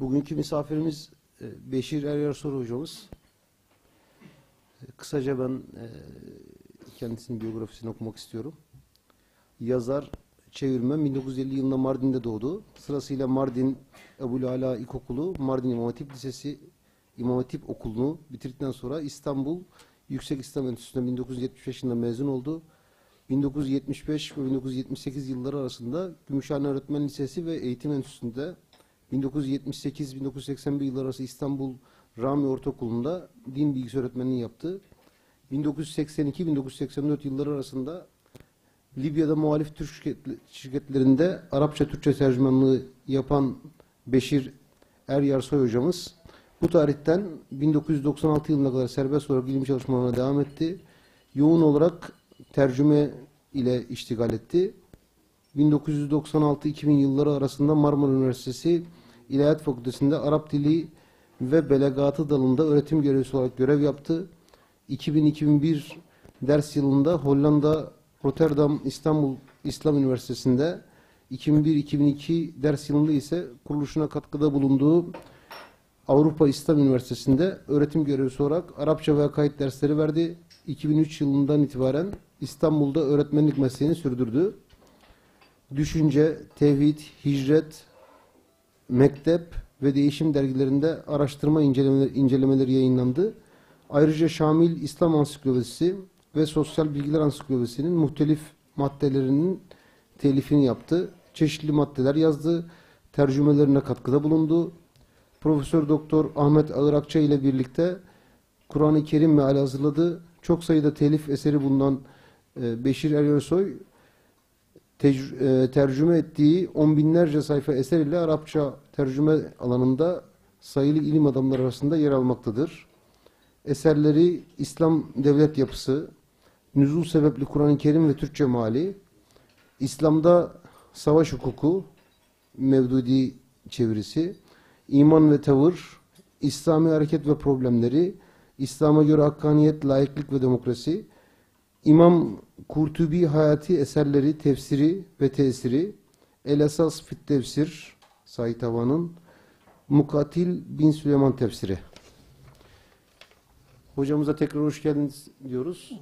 Bugünkü misafirimiz e, Beşir Eryar Soru hocamız. E, Kısaca ben e, kendisinin biyografisini okumak istiyorum. Yazar, çevirmen 1950 yılında Mardin'de doğdu. Sırasıyla Mardin Ebu'l Ala İlkokulu, Mardin İmam Hatip Lisesi İmam Hatip Okulu'nu bitirdikten sonra İstanbul Yüksek İslam Enstitüsü'nden 1975 yılında mezun oldu. 1975 ve 1978 yılları arasında Gümüşhane Öğretmen Lisesi ve Eğitim Enstitüsü'nde 1978-1981 yılları arası İstanbul Rami Ortaokulu'nda din bilgisi öğretmenliği yaptı. 1982-1984 yılları arasında Libya'da muhalif Türk şirket- şirketlerinde Arapça Türkçe tercümanlığı yapan Beşir Eryarsoy hocamız bu tarihten 1996 yılına kadar serbest olarak ilim çalışmalarına devam etti. Yoğun olarak tercüme ile iştigal etti. 1996-2000 yılları arasında Marmara Üniversitesi İlahiyat Fakültesi'nde Arap Dili ve Belagatı dalında öğretim görevlisi olarak görev yaptı. 2000-2001 ders yılında Hollanda Rotterdam İstanbul İslam Üniversitesi'nde 2001-2002 ders yılında ise kuruluşuna katkıda bulunduğu Avrupa İslam Üniversitesi'nde öğretim görevlisi olarak Arapça ve kayıt dersleri verdi. 2003 yılından itibaren İstanbul'da öğretmenlik mesleğini sürdürdü. Düşünce, Tevhid, Hicret, Mektep ve Değişim dergilerinde araştırma incelemeleri, incelemeleri yayınlandı. Ayrıca Şamil İslam Ansiklopedisi ve Sosyal Bilgiler Ansiklopedisi'nin muhtelif maddelerinin telifini yaptı. Çeşitli maddeler yazdı. Tercümelerine katkıda bulundu. Profesör Doktor Ahmet Ağır Akça ile birlikte Kur'an-ı Kerim meali hazırladı. Çok sayıda telif eseri bulunan Beşir Eryarsoy tec- e, tercüme ettiği on binlerce sayfa eser ile Arapça tercüme alanında sayılı ilim adamları arasında yer almaktadır. Eserleri İslam devlet yapısı, nüzul sebepli Kur'an-ı Kerim ve Türkçe meali, İslam'da savaş hukuku, Mevdudi çevirisi, iman ve tavır, İslami hareket ve problemleri, İslam'a göre hakkaniyet, layıklık ve demokrasi, İmam Kurtubi hayati eserleri, tefsiri ve tesiri, El Esas Fit Tefsir, Said Havan'ın, Mukatil bin Süleyman tefsiri. Hocamıza tekrar hoş geldiniz diyoruz.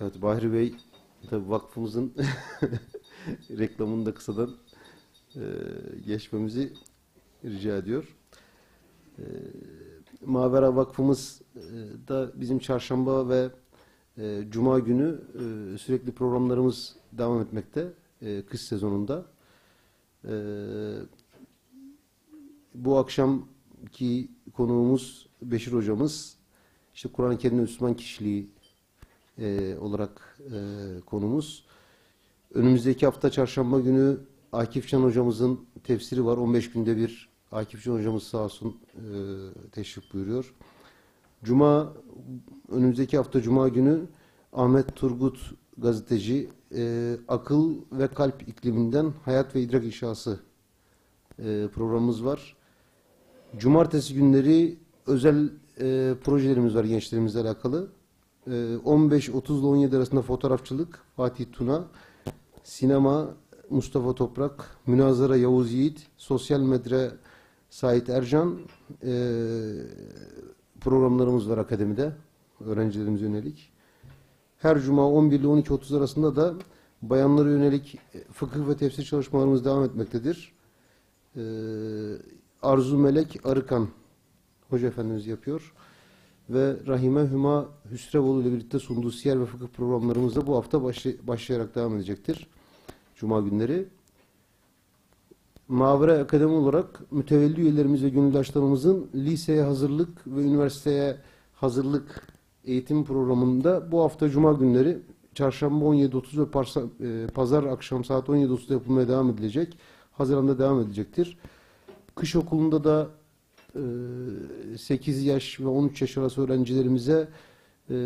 Evet Bahri Bey tabii vakfımızın reklamını da kısadan e, geçmemizi rica ediyor. E, Mavera Vakfımız e, da bizim çarşamba ve e, cuma günü sürekli programlarımız devam etmekte kış sezonunda. Bu akşamki konuğumuz Beşir hocamız. İşte Kur'an-ı Kerim'in Müslüman kişiliği olarak konumuz. Önümüzdeki hafta çarşamba günü Akif Can hocamızın tefsiri var. 15 günde bir Akif Can hocamız sağ olsun e, teşrif buyuruyor. Cuma önümüzdeki hafta Cuma günü Ahmet Turgut gazeteci e, akıl ve kalp ikliminden hayat ve idrak inşası e, programımız var. Cumartesi günleri özel e, projelerimiz var gençlerimizle alakalı. E, 15-30 ile 17 arasında fotoğrafçılık Fatih Tuna, sinema Mustafa Toprak, münazara Yavuz Yiğit, sosyal medya Sait Ercan e, programlarımız var akademide öğrencilerimize yönelik. Her cuma 11 ile 12.30 arasında da bayanlara yönelik fıkıh ve tefsir çalışmalarımız devam etmektedir. E, Arzu Melek Arıkan Hoca Efendimiz yapıyor. Ve Rahime Hüma Hüsrevoğlu ile birlikte sunduğu siyer ve fıkıh programlarımız da bu hafta başlay- başlayarak devam edecektir. Cuma günleri. Mavera Akademi olarak mütevelli üyelerimiz ve gönüldaşlarımızın liseye hazırlık ve üniversiteye hazırlık eğitim programında bu hafta Cuma günleri çarşamba 17.30 ve e, pazar akşam saat 17.30'da yapılmaya devam edilecek. Haziran'da devam edecektir. Kış okulunda da e, 8 yaş ve 13 yaş arası öğrencilerimize e,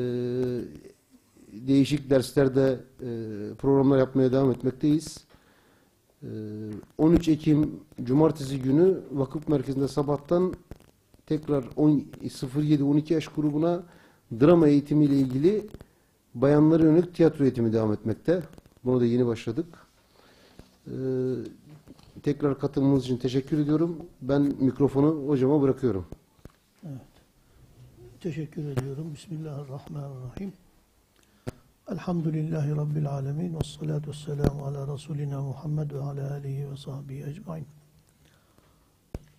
değişik derslerde e, programlar yapmaya devam etmekteyiz. E, 13 Ekim Cumartesi günü vakıf merkezinde sabahtan tekrar 0-7-12 yaş grubuna drama eğitimiyle ilgili bayanlara yönelik tiyatro eğitimi devam etmekte. Bunu da yeni başladık. Ee, tekrar katılımınız için teşekkür ediyorum. Ben mikrofonu hocama bırakıyorum. Teşekkür ediyorum. Bismillahirrahmanirrahim. Elhamdülillahi Rabbil alemin. Ve salatu vesselamu ala Resulina Muhammed ve ala alihi ve sahbihi ecmain.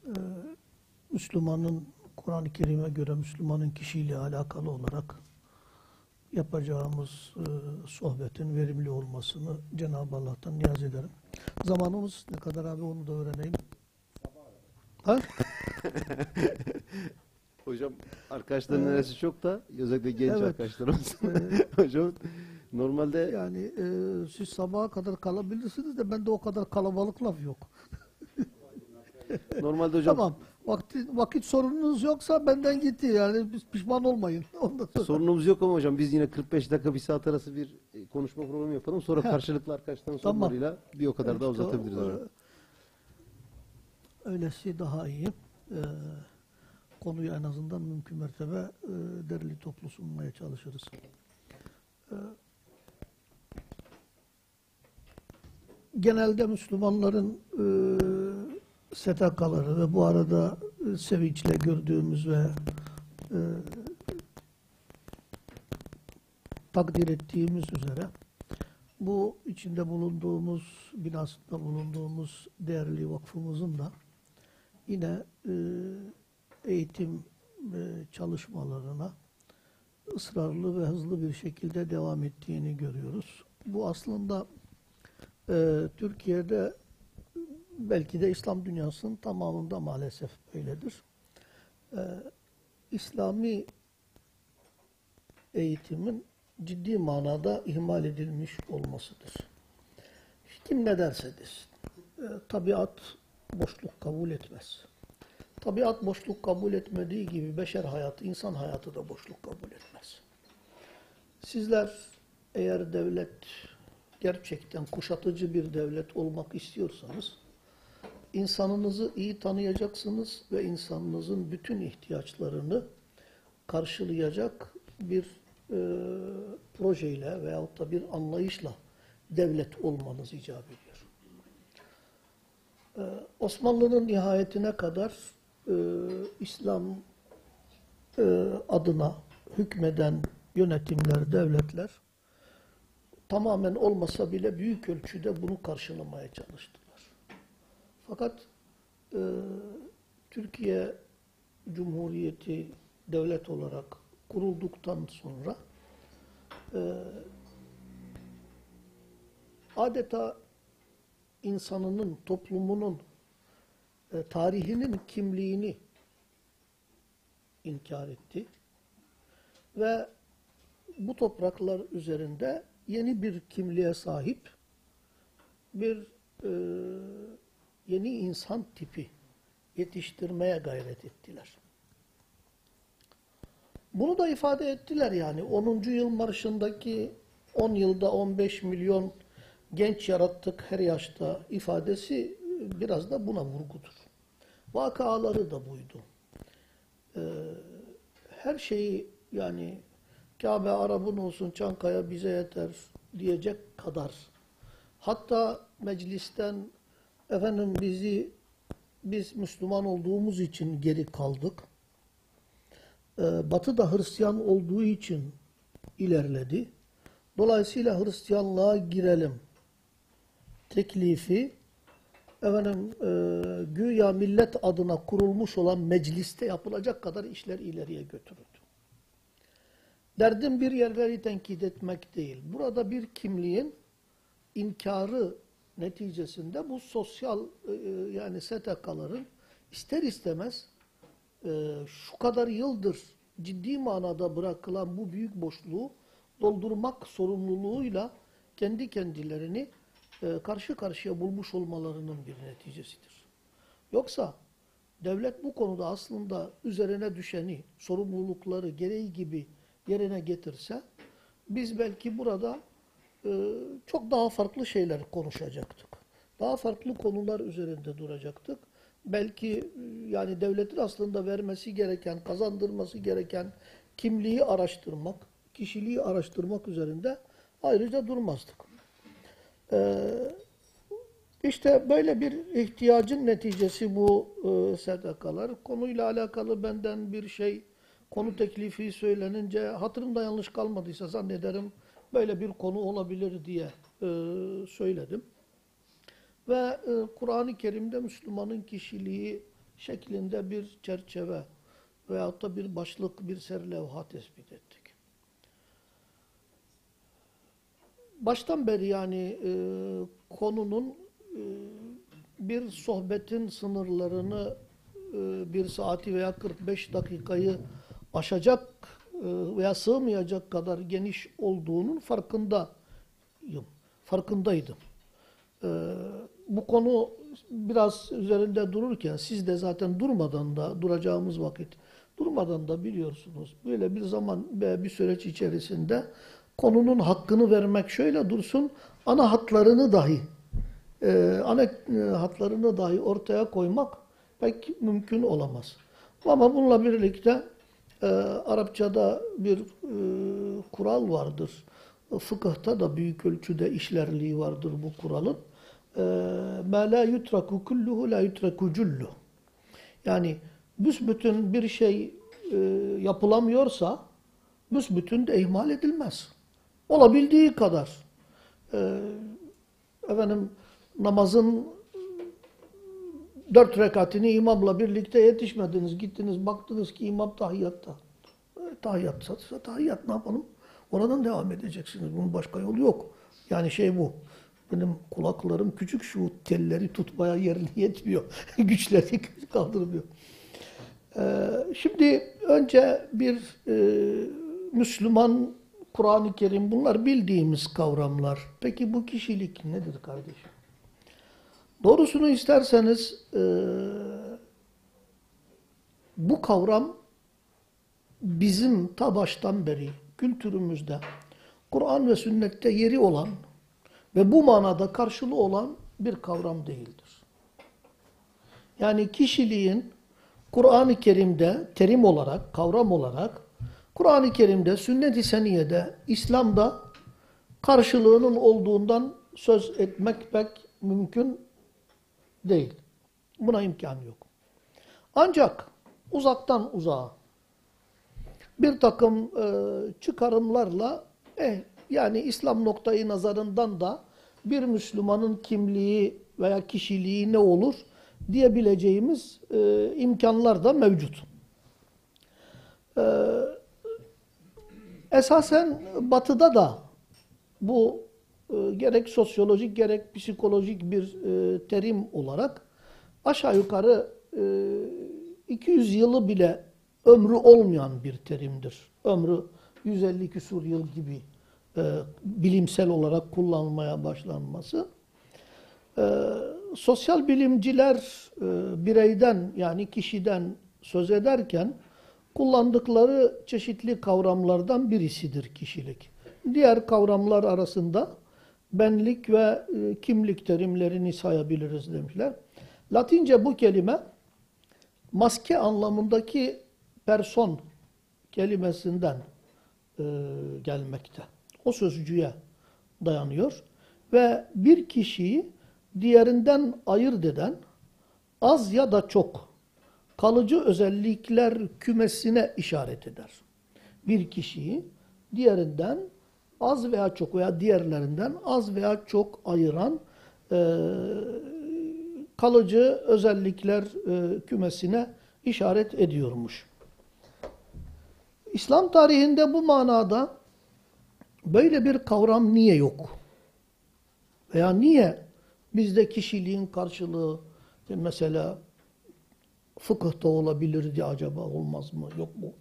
Ee, Müslümanın, Kur'an-ı Kerim'e göre Müslümanın kişiyle alakalı olarak yapacağımız e, sohbetin verimli olmasını Cenab-ı Allah'tan niyaz ederim. Zamanımız ne kadar abi onu da öğreneyim. Ha? Hocam arkadaşların neresi çok da özellikle genç Evet. arkadaşlarımız. Ee, Hocam normalde Yani e, siz sabaha kadar kalabilirsiniz de bende o kadar kalabalık laf yok. normalde hocam Tamam. Vakti, vakit sorununuz yoksa benden gitti. Yani biz pişman olmayın. Ondan sonra. sorunumuz yok ama hocam biz yine 45 dakika bir saat arası bir e, konuşma programı yapalım. Sonra karşılıklı arkadaşların Tamam. sorularıyla bir o kadar daha İşte o, uzatabiliriz e, Öylesi daha iyi. E, konuyu en azından mümkün mertebe e, derli toplu sunmaya çalışırız. E, genelde Müslümanların e, STK'ları ve bu arada e, sevinçle gördüğümüz ve e, takdir ettiğimiz üzere bu içinde bulunduğumuz, binasında bulunduğumuz değerli vakfımızın da yine e, eğitim e, çalışmalarına ısrarlı ve hızlı bir şekilde devam ettiğini görüyoruz. Bu aslında e, Türkiye'de belki de İslam dünyasının tamamında maalesef böyledir. E, İslami eğitimin ciddi manada ihmal edilmiş olmasıdır. Kim ne derse desin. E, tabiat boşluk kabul etmez. Tabiat boşluk kabul etmediği gibi beşer hayatı, insan hayatı da boşluk kabul etmez. Sizler eğer devlet gerçekten kuşatıcı bir devlet olmak istiyorsanız insanınızı iyi tanıyacaksınız ve insanınızın bütün ihtiyaçlarını karşılayacak bir e, projeyle veyahut da bir anlayışla devlet olmanız icap ediyor. Ee, Osmanlı'nın nihayetine kadar e, İslam e, adına hükmeden yönetimler, devletler tamamen olmasa bile büyük ölçüde bunu karşılamaya çalıştılar. Fakat e, Türkiye Cumhuriyeti devlet olarak kurulduktan sonra e, adeta insanının, toplumunun, e, tarihinin kimliğini inkar etti. Ve bu topraklar üzerinde yeni bir kimliğe sahip bir e, yeni insan tipi yetiştirmeye gayret ettiler. Bunu da ifade ettiler yani 10. yıl marşındaki 10 yılda 15 milyon genç yarattık her yaşta ifadesi biraz da buna vurgudur. Vakaları da buydu. Ee, her şeyi yani Kabe Arap'ın olsun Çankaya bize yeter diyecek kadar. Hatta meclisten efendim bizi biz Müslüman olduğumuz için geri kaldık. Ee, Batı da Hristiyan olduğu için ilerledi. Dolayısıyla Hristiyanlığa girelim teklifi efendim e, güya millet adına kurulmuş olan mecliste yapılacak kadar işler ileriye götürüldü. Derdim bir yerleri tenkit etmek değil. Burada bir kimliğin inkarı neticesinde bu sosyal e, yani STK'ların ister istemez e, şu kadar yıldır ciddi manada bırakılan bu büyük boşluğu doldurmak sorumluluğuyla kendi kendilerini e, karşı karşıya bulmuş olmalarının bir neticesidir. Yoksa devlet bu konuda aslında üzerine düşeni, sorumlulukları gereği gibi yerine getirse biz belki burada e, çok daha farklı şeyler konuşacaktık. Daha farklı konular üzerinde duracaktık. belki e, yani devletin aslında vermesi gereken, kazandırması gereken kimliği araştırmak, kişiliği araştırmak üzerinde ayrıca durmazdık. Ee, işte böyle bir ihtiyacın neticesi bu e, STK'lar. Konuyla alakalı benden bir şey, konu teklifi söylenince hatırımda yanlış kalmadıysa zannederim böyle bir konu olabilir diye e, söyledim. Ve e, Kur'an-ı Kerim'de Müslümanın kişiliği şeklinde bir çerçeve veyahut da bir başlık, bir serlevha tespit ettik. Baştan beri yani e, konunun e, bir sohbetin sınırlarını e, bir saati veya 45 dakikayı aşacak e, veya sığmayacak kadar geniş olduğunun farkındayım. Farkındaydım. E, bu konu biraz üzerinde dururken siz de zaten durmadan da duracağımız vakit durmadan da biliyorsunuz böyle bir zaman ve bir süreç içerisinde konunun hakkını vermek şöyle dursun ana hatlarını dahi e, ana e, hatlarını dahi ortaya koymak pek mümkün olamaz. Ama bununla birlikte e, Arapçada bir e, kural vardır. Fıkıhta da büyük ölçüde işlerliği vardır bu kuralın. مَا لَا يُتْرَكُ كُلُّهُ لَا يُتْرَكُ جُلُّهُ Yani büsbütün bir şey e, yapılamıyorsa büsbütün de ihmal edilmez. Olabildiği kadar. E, efendim namazın dört rekatini imamla birlikte yetişmediniz. Gittiniz baktınız ki imam tahiyyatta. E, tahiyyat satsa tahiyyat ne yapalım? Oradan devam edeceksiniz. Bunun başka yolu yok. Yani şey bu. Benim kulaklarım küçük şu telleri tutmaya yerini yetmiyor. Güçleri kaldırmıyor. Ee, şimdi önce bir e, Müslüman Kur'an-ı Kerim bunlar bildiğimiz kavramlar. Peki bu kişilik nedir kardeşim? Doğrusunu isterseniz e, bu kavram bizim ta baştan beri kültürümüzde Kur'an ve sünnette yeri olan ve bu manada karşılığı olan bir kavram değildir. Yani kişiliğin Kur'an-ı Kerim'de terim olarak, kavram olarak Kur'an-ı Kerim'de, sünnet-i seniyede, İslam'da karşılığının olduğundan söz etmek pek mümkün değil. Buna imkan yok. Ancak uzaktan uzağa bir takım e, çıkarımlarla eh, yani İslam noktayı nazarından da bir Müslümanın kimliği veya kişiliği ne olur diyebileceğimiz e, imkanlar da mevcut. E, esasen batıda da bu e, gerek sosyolojik gerek psikolojik bir e, terim olarak aşağı yukarı e, 200 yılı bile ömrü olmayan bir terimdir. Ömrü 150 küsur yıl gibi e, bilimsel olarak kullanılmaya başlanması. E, sosyal bilimciler e, bireyden yani kişiden söz ederken kullandıkları çeşitli kavramlardan birisidir kişilik. Diğer kavramlar arasında benlik ve e, kimlik terimlerini sayabiliriz demişler. Latince bu kelime maske anlamındaki person kelimesinden e, gelmekte. O sözcüğe dayanıyor ve bir kişiyi diğerinden ayırt eden az ya da çok kalıcı özellikler kümesine işaret eder. Bir kişiyi diğerinden az veya çok veya diğerlerinden az veya çok ayıran e, kalıcı özellikler e, kümesine işaret ediyormuş. İslam tarihinde bu manada böyle bir kavram niye yok? Veya niye bizde kişiliğin karşılığı mesela fıkıhta olabilirdi acaba olmaz mı? Yok mu?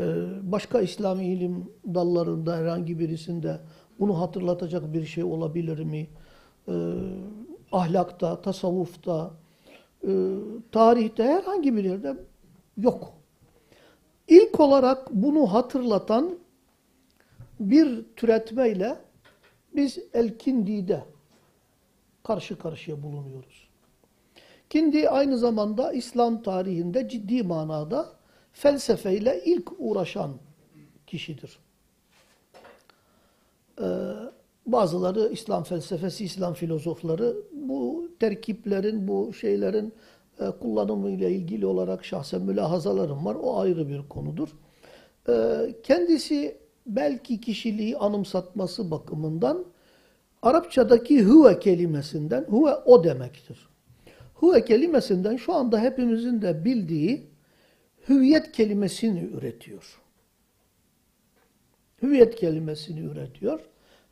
Ee, başka İslami ilim dallarında herhangi birisinde bunu hatırlatacak bir şey olabilir mi? Ee, ahlakta, tasavvufta, e, tarihte herhangi bir yerde yok. İlk olarak bunu hatırlatan bir türetmeyle biz El-Kindi'de karşı karşıya bulunuyoruz. Kindi aynı zamanda İslam tarihinde ciddi manada felsefeyle ilk uğraşan kişidir. Ee, bazıları İslam felsefesi, İslam filozofları bu terkiplerin, bu şeylerin e, kullanımıyla ilgili olarak şahsen mülahazalarım var. O ayrı bir konudur. Ee, kendisi belki kişiliği anımsatması bakımından Arapçadaki huve kelimesinden, huve o demektir. Huve kelimesinden şu anda hepimizin de bildiği hüviyet kelimesini üretiyor. Hüviyet kelimesini üretiyor.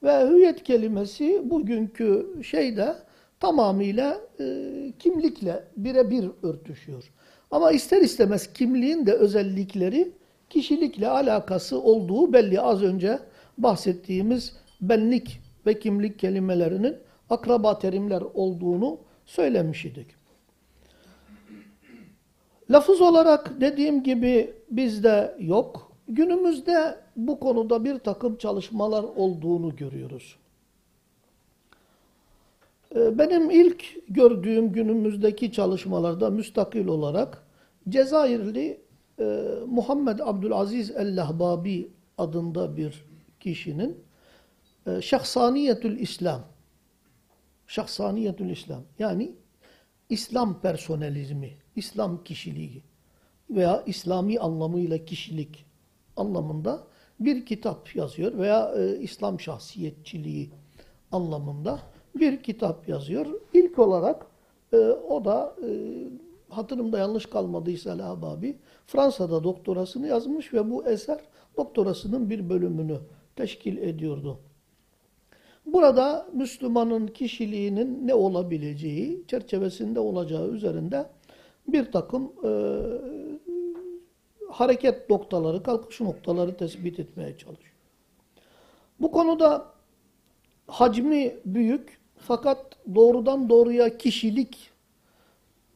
Ve hüviyet kelimesi bugünkü şeyde tamamıyla e, kimlikle birebir örtüşüyor. Ama ister istemez kimliğin de özellikleri kişilikle alakası olduğu belli. Az önce bahsettiğimiz benlik ve kimlik kelimelerinin akraba terimler olduğunu söylemiş idik. Lafız olarak dediğim gibi bizde yok. Günümüzde bu konuda bir takım çalışmalar olduğunu görüyoruz. Ee, Benim ilk gördüğüm günümüzdeki çalışmalarda müstakil olarak Cezayirli e, Muhammed Abdülaziz El-Lahbabi adında bir kişinin e, Şahsaniyetül İslam Şahsaniyetül İslam yani İslam personelizmi, İslam kişiliği veya İslami anlamıyla kişilik anlamında bir kitap yazıyor veya e, İslam şahsiyetçiliği anlamında bir kitap yazıyor. İlk olarak e, o da e, hatırımda yanlış kalmadıysa Lahababi Fransa'da doktorasını yazmış ve bu eser doktorasının bir bölümünü teşkil ediyordu. Burada Müslümanın kişiliğinin ne olabileceği, çerçevesinde olacağı üzerinde bir takım e, hareket noktaları, kalkış noktaları tespit etmeye çalışıyor. Bu konuda hacmi büyük fakat doğrudan doğruya kişilik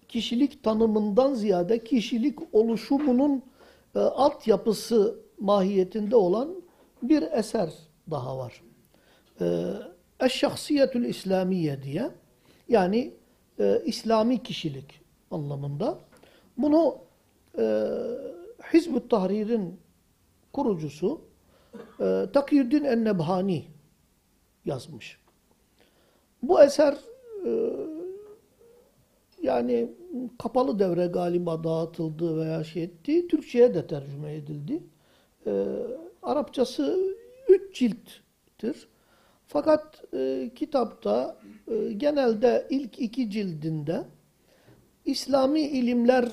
kişilik tanımından ziyade kişilik oluşumunun e, altyapısı mahiyetinde olan bir eser daha var. E, Eşşahsiyetül İslamiye diye yani e, İslami kişilik anlamında. Bunu e, Hizb-ü Tahrir'in kurucusu e, Takiyüddin Ennebhani yazmış. Bu eser e, yani kapalı devre galiba dağıtıldı veya şey etti. Türkçe'ye de tercüme edildi. E, Arapçası üç cilttir. Fakat e, kitapta e, genelde ilk iki cildinde İslami ilimler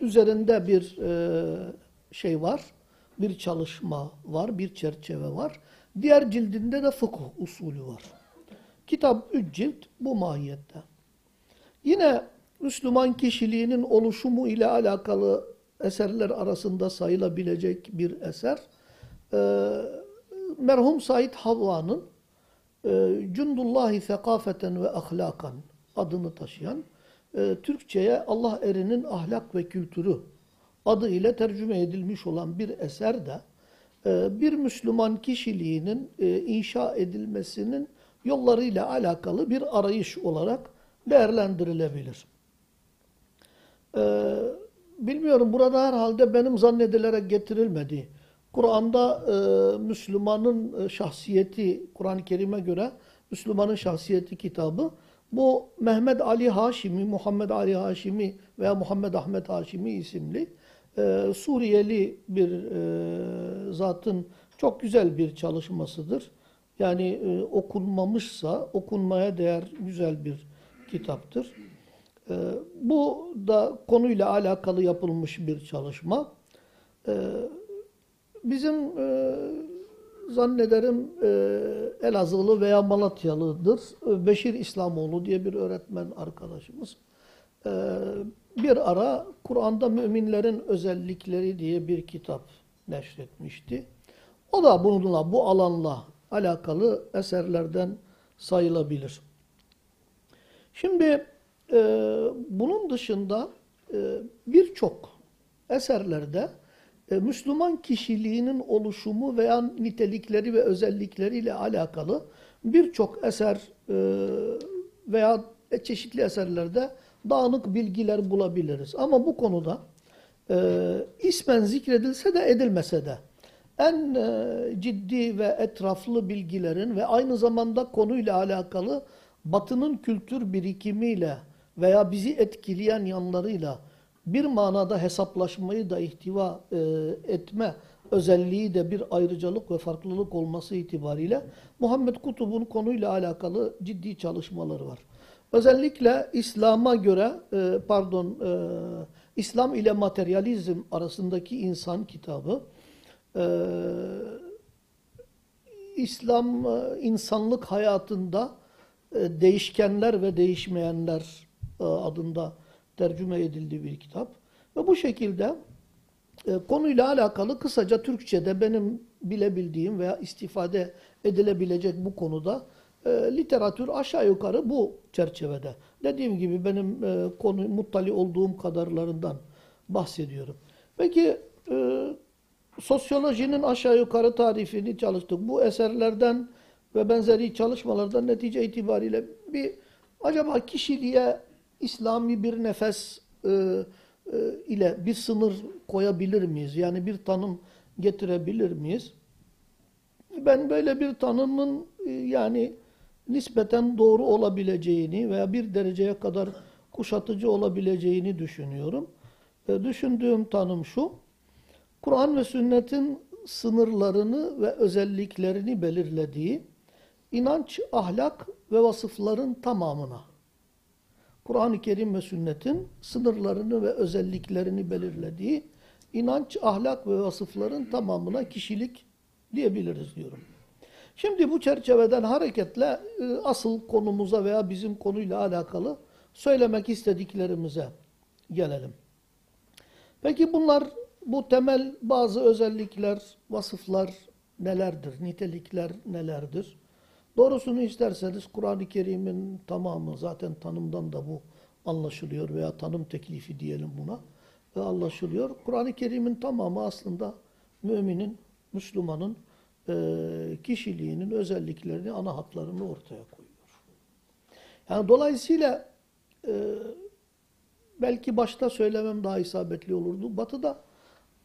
üzerinde bir e, şey var. Bir çalışma var, bir çerçeve var. Diğer cildinde de fıkıh usulü var. Kitap üç cilt bu mahiyette. Yine Müslüman kişiliğinin oluşumu ile alakalı eserler arasında sayılabilecek bir eser. Ee, merhum Said Havva'nın e, Cundullahi Fekafeten ve Ahlakan adını taşıyan e, Türkçe'ye Allah erinin ahlak ve kültürü adı ile tercüme edilmiş olan bir eser de e, bir Müslüman kişiliğinin e, inşa edilmesinin yollarıyla alakalı bir arayış olarak değerlendirilebilir. Ee, bilmiyorum burada herhalde benim zannedilerek getirilmedi. Kur'an'da e, Müslümanın e, şahsiyeti, Kur'an-ı Kerim'e göre Müslümanın şahsiyeti kitabı bu Mehmet Ali Haşimi, Muhammed Ali Haşimi veya Muhammed Ahmet Haşimi isimli e, Suriyeli bir e, zatın çok güzel bir çalışmasıdır. Yani e, okunmamışsa okunmaya değer güzel bir kitaptır. E, bu da konuyla alakalı yapılmış bir çalışma. E, bizim e, zannederim e, Elazığlı veya Malatyalıdır. E, Beşir İslamoğlu diye bir öğretmen arkadaşımız. E, bir ara Kur'an'da müminlerin özellikleri diye bir kitap neşretmişti. O da bununla, bu alanla alakalı eserlerden sayılabilir. Şimdi e, bunun dışında e, birçok eserlerde e, Müslüman kişiliğinin oluşumu veya nitelikleri ve özellikleriyle alakalı birçok eser e, veya çeşitli eserlerde dağınık bilgiler bulabiliriz. Ama bu konuda e, ismen zikredilse de edilmese de en ciddi ve etraflı bilgilerin ve aynı zamanda konuyla alakalı batının kültür birikimiyle veya bizi etkileyen yanlarıyla bir manada hesaplaşmayı da ihtiva e, etme özelliği de bir ayrıcalık ve farklılık olması itibariyle Muhammed Kutub'un konuyla alakalı ciddi çalışmaları var. Özellikle İslam'a göre, e, pardon, e, İslam ile materyalizm arasındaki insan kitabı, e, İslam e, insanlık hayatında e, değişkenler ve değişmeyenler e, adında tercüme edildiği bir kitap. Ve bu şekilde e, konuyla alakalı kısaca Türkçe'de benim bilebildiğim veya istifade edilebilecek bu konuda e, literatür aşağı yukarı bu çerçevede. Dediğim gibi benim e, konu muttali olduğum kadarlarından bahsediyorum. Peki e, sosyolojinin aşağı yukarı tarifini çalıştık. Bu eserlerden ve benzeri çalışmalardan netice itibariyle bir acaba kişiliğe İslami bir nefes e, e, ile bir sınır koyabilir miyiz? Yani bir tanım getirebilir miyiz? Ben böyle bir tanımın e, yani nispeten doğru olabileceğini veya bir dereceye kadar kuşatıcı olabileceğini düşünüyorum. E, düşündüğüm tanım şu. Kur'an ve sünnetin sınırlarını ve özelliklerini belirlediği inanç, ahlak ve vasıfların tamamına Kur'an-ı Kerim ve sünnetin sınırlarını ve özelliklerini belirlediği inanç, ahlak ve vasıfların tamamına kişilik diyebiliriz diyorum. Şimdi bu çerçeveden hareketle e, asıl konumuza veya bizim konuyla alakalı söylemek istediklerimize gelelim. Peki bunlar bu temel bazı özellikler, vasıflar nelerdir? Nitelikler nelerdir? Doğrusunu isterseniz Kur'an-ı Kerim'in tamamı zaten tanımdan da bu anlaşılıyor veya tanım teklifi diyelim buna ve anlaşılıyor. Kur'an-ı Kerim'in tamamı aslında müminin, Müslümanın e, kişiliğinin özelliklerini, ana hatlarını ortaya koyuyor. Yani dolayısıyla e, belki başta söylemem daha isabetli olurdu. Batı'da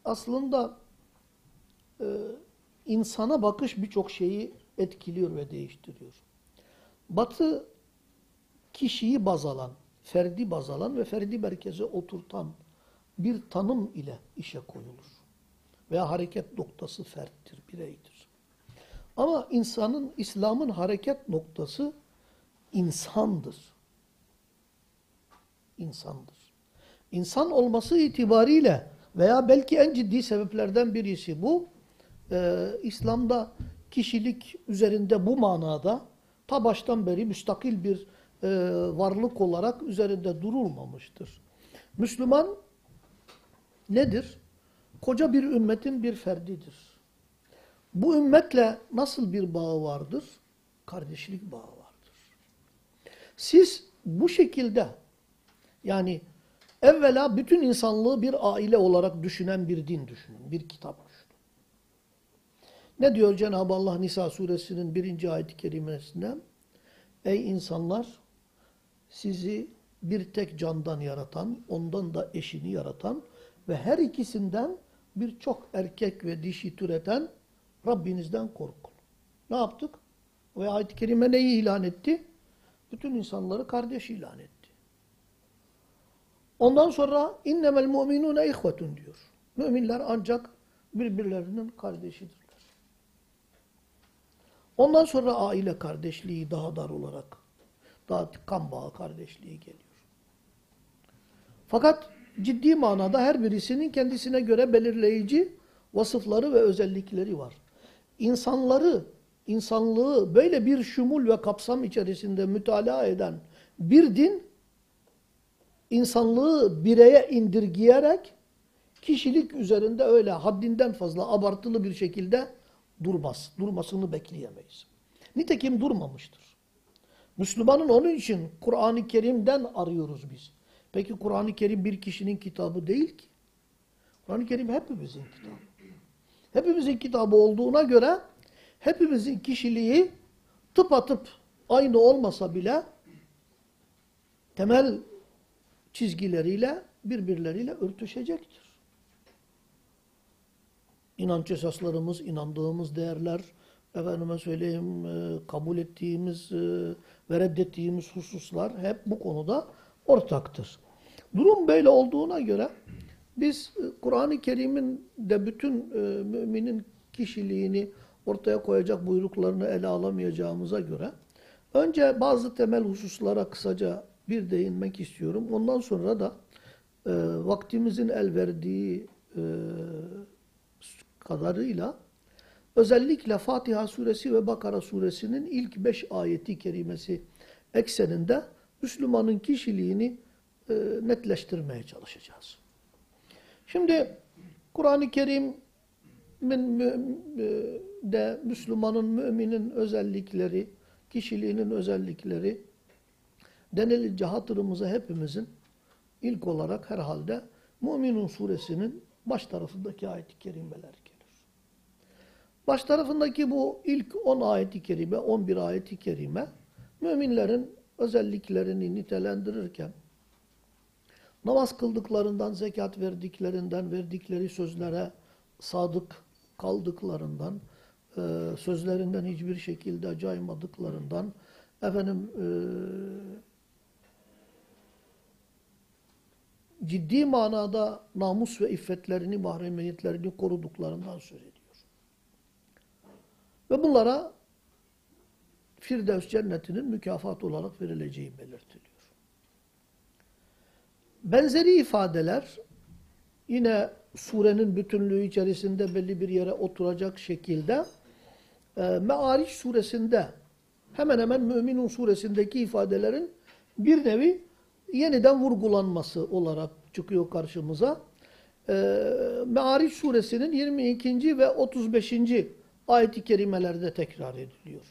aslında e, insana bakış birçok şeyi etkiliyor ve değiştiriyor. Batı kişiyi baz alan, ferdi baz alan ve ferdi merkeze oturtan bir tanım ile işe koyulur. Veya hareket noktası ferttir, bireydir. Ama insanın, İslam'ın hareket noktası insandır. İnsandır. İnsan olması itibariyle veya belki en ciddi sebeplerden birisi bu, e, İslam'da kişilik üzerinde bu manada ta baştan beri müstakil bir e, varlık olarak üzerinde durulmamıştır. Müslüman nedir? Koca bir ümmetin bir ferdidir. Bu ümmetle nasıl bir bağı vardır? Kardeşlik bağı vardır. Siz bu şekilde yani evvela bütün insanlığı bir aile olarak düşünen bir din düşünün, bir kitap. Ne diyor Cenab-ı Allah Nisa suresinin birinci ayet-i kerimesinde? Ey insanlar sizi bir tek candan yaratan, ondan da eşini yaratan ve her ikisinden birçok erkek ve dişi türeten Rabbinizden korkun. Ne yaptık? Ve ayet-i kerime neyi ilan etti? Bütün insanları kardeş ilan etti. Ondan sonra innemel mu'minune ihvetun diyor. Müminler ancak birbirlerinin kardeşidir. Ondan sonra aile kardeşliği daha dar olarak, daha kan bağı kardeşliği geliyor. Fakat ciddi manada her birisinin kendisine göre belirleyici vasıfları ve özellikleri var. İnsanları, insanlığı böyle bir şumul ve kapsam içerisinde mütalaa eden bir din, insanlığı bireye indirgeyerek kişilik üzerinde öyle haddinden fazla abartılı bir şekilde durmaz. Durmasını bekleyemeyiz. Nitekim durmamıştır. Müslümanın onun için Kur'an-ı Kerim'den arıyoruz biz. Peki Kur'an-ı Kerim bir kişinin kitabı değil ki. Kur'an-ı Kerim hepimizin kitabı. Hepimizin kitabı olduğuna göre hepimizin kişiliği tıpatıp aynı olmasa bile temel çizgileriyle birbirleriyle örtüşecektir. İnanç esaslarımız, inandığımız değerler, efendime söyleyeyim, e, kabul ettiğimiz e, ve reddettiğimiz hususlar hep bu konuda ortaktır. Durum böyle olduğuna göre biz e, Kur'an-ı Kerim'in de bütün e, müminin kişiliğini ortaya koyacak buyruklarını ele alamayacağımıza göre önce bazı temel hususlara kısaca bir değinmek istiyorum. Ondan sonra da e, vaktimizin el verdiği e, kadarıyla özellikle Fatiha suresi ve Bakara suresinin ilk beş ayeti kerimesi ekseninde Müslümanın kişiliğini e, netleştirmeye çalışacağız. Şimdi Kur'an-ı Kerim'in e, de Müslümanın, müminin özellikleri, kişiliğinin özellikleri denilince hatırımıza hepimizin ilk olarak herhalde Müminun suresinin baş tarafındaki ayet-i kerimeler. Baş tarafındaki bu ilk 10 ayet-i kerime, 11 ayet-i kerime müminlerin özelliklerini nitelendirirken namaz kıldıklarından, zekat verdiklerinden, verdikleri sözlere sadık kaldıklarından, e, sözlerinden hiçbir şekilde caymadıklarından, efendim e, ciddi manada namus ve iffetlerini, mahremiyetlerini koruduklarından söz ediyor. Ve bunlara Firdevs cennetinin mükafat olarak verileceği belirtiliyor. Benzeri ifadeler yine surenin bütünlüğü içerisinde belli bir yere oturacak şekilde e, Me'ariç suresinde hemen hemen Müminun suresindeki ifadelerin bir nevi yeniden vurgulanması olarak çıkıyor karşımıza. E, Me'ariç suresinin 22. ve 35. ayet-i kerimelerde tekrar ediliyor.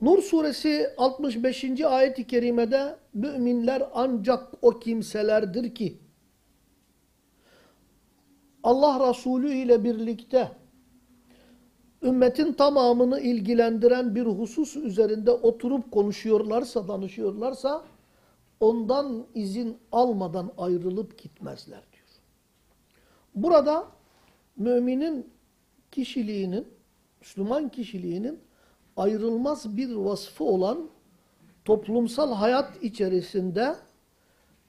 Nur suresi 65. ayet-i kerimede müminler ancak o kimselerdir ki Allah Resulü ile birlikte ümmetin tamamını ilgilendiren bir husus üzerinde oturup konuşuyorlarsa, danışıyorlarsa ondan izin almadan ayrılıp gitmezler diyor. Burada müminin kişiliğinin, Müslüman kişiliğinin ayrılmaz bir vasfı olan toplumsal hayat içerisinde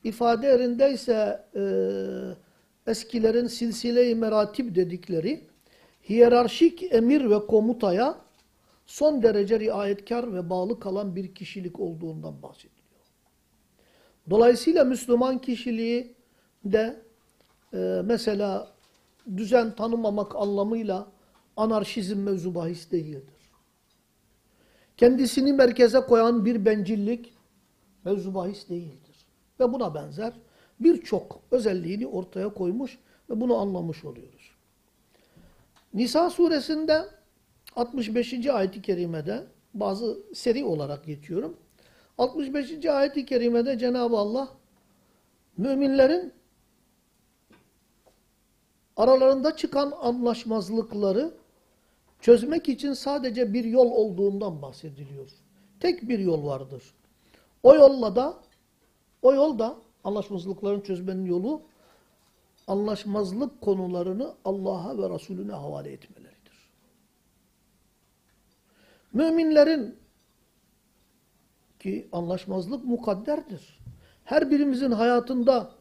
ifade yerindeyse e, eskilerin silsile-i meratip dedikleri hiyerarşik emir ve komutaya son derece riayetkar ve bağlı kalan bir kişilik olduğundan bahsediliyor. Dolayısıyla Müslüman kişiliği de e, mesela düzen tanımamak anlamıyla anarşizm mevzu bahis değildir. Kendisini merkeze koyan bir bencillik mevzu bahis değildir. Ve buna benzer birçok özelliğini ortaya koymuş ve bunu anlamış oluyoruz. Nisa suresinde 65. ayet-i kerimede bazı seri olarak geçiyorum. 65. ayet-i kerimede Cenab-ı Allah müminlerin aralarında çıkan anlaşmazlıkları çözmek için sadece bir yol olduğundan bahsediliyor. Tek bir yol vardır. O yolla da o yolda anlaşmazlıkların çözmenin yolu anlaşmazlık konularını Allah'a ve Resulüne havale etmeleridir. Müminlerin ki anlaşmazlık mukadderdir. Her birimizin hayatında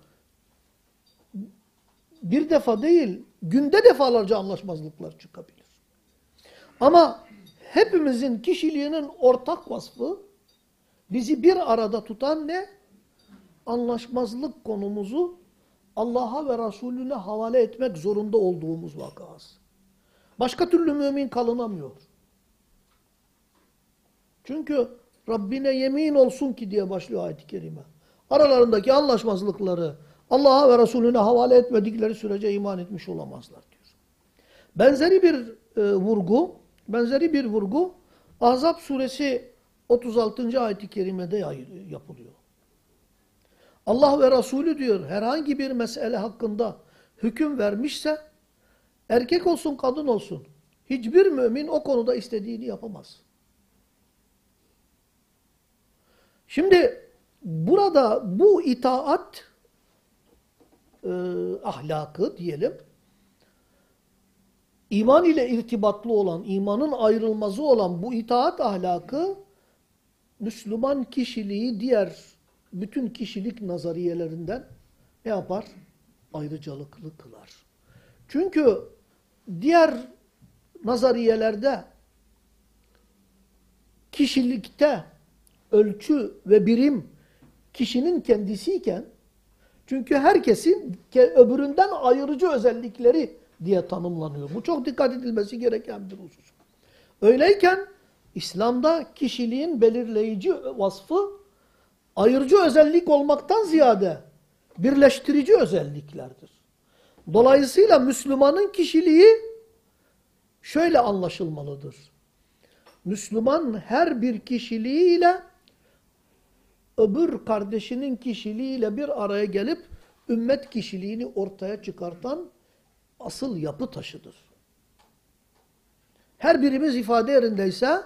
bir defa değil, günde defalarca anlaşmazlıklar çıkabilir. Ama hepimizin kişiliğinin ortak vasfı bizi bir arada tutan ne? Anlaşmazlık konumuzu Allah'a ve Resulüne havale etmek zorunda olduğumuz vakası. Başka türlü mümin kalınamıyor. Çünkü Rabbine yemin olsun ki diye başlıyor ayet-i kerime. Aralarındaki anlaşmazlıkları Allah'a ve Resulüne havale etmedikleri sürece iman etmiş olamazlar diyor. Benzeri bir e, vurgu, benzeri bir vurgu Ahzab suresi 36. ayet-i kerimede yapılıyor. Allah ve Resulü diyor herhangi bir mesele hakkında hüküm vermişse erkek olsun kadın olsun hiçbir mümin o konuda istediğini yapamaz. Şimdi burada bu itaat e, ahlakı diyelim iman ile irtibatlı olan, imanın ayrılmazı olan bu itaat ahlakı Müslüman kişiliği diğer bütün kişilik nazariyelerinden ne yapar? Ayrıcalıklı kılar. Çünkü diğer nazariyelerde kişilikte ölçü ve birim kişinin kendisiyken çünkü herkesin ke- öbüründen ayırıcı özellikleri diye tanımlanıyor. Bu çok dikkat edilmesi gereken bir husus. Öyleyken İslam'da kişiliğin belirleyici vasfı ayırıcı özellik olmaktan ziyade birleştirici özelliklerdir. Dolayısıyla Müslümanın kişiliği şöyle anlaşılmalıdır. Müslüman her bir kişiliğiyle öbür kardeşinin kişiliğiyle bir araya gelip ümmet kişiliğini ortaya çıkartan asıl yapı taşıdır. Her birimiz ifade yerindeyse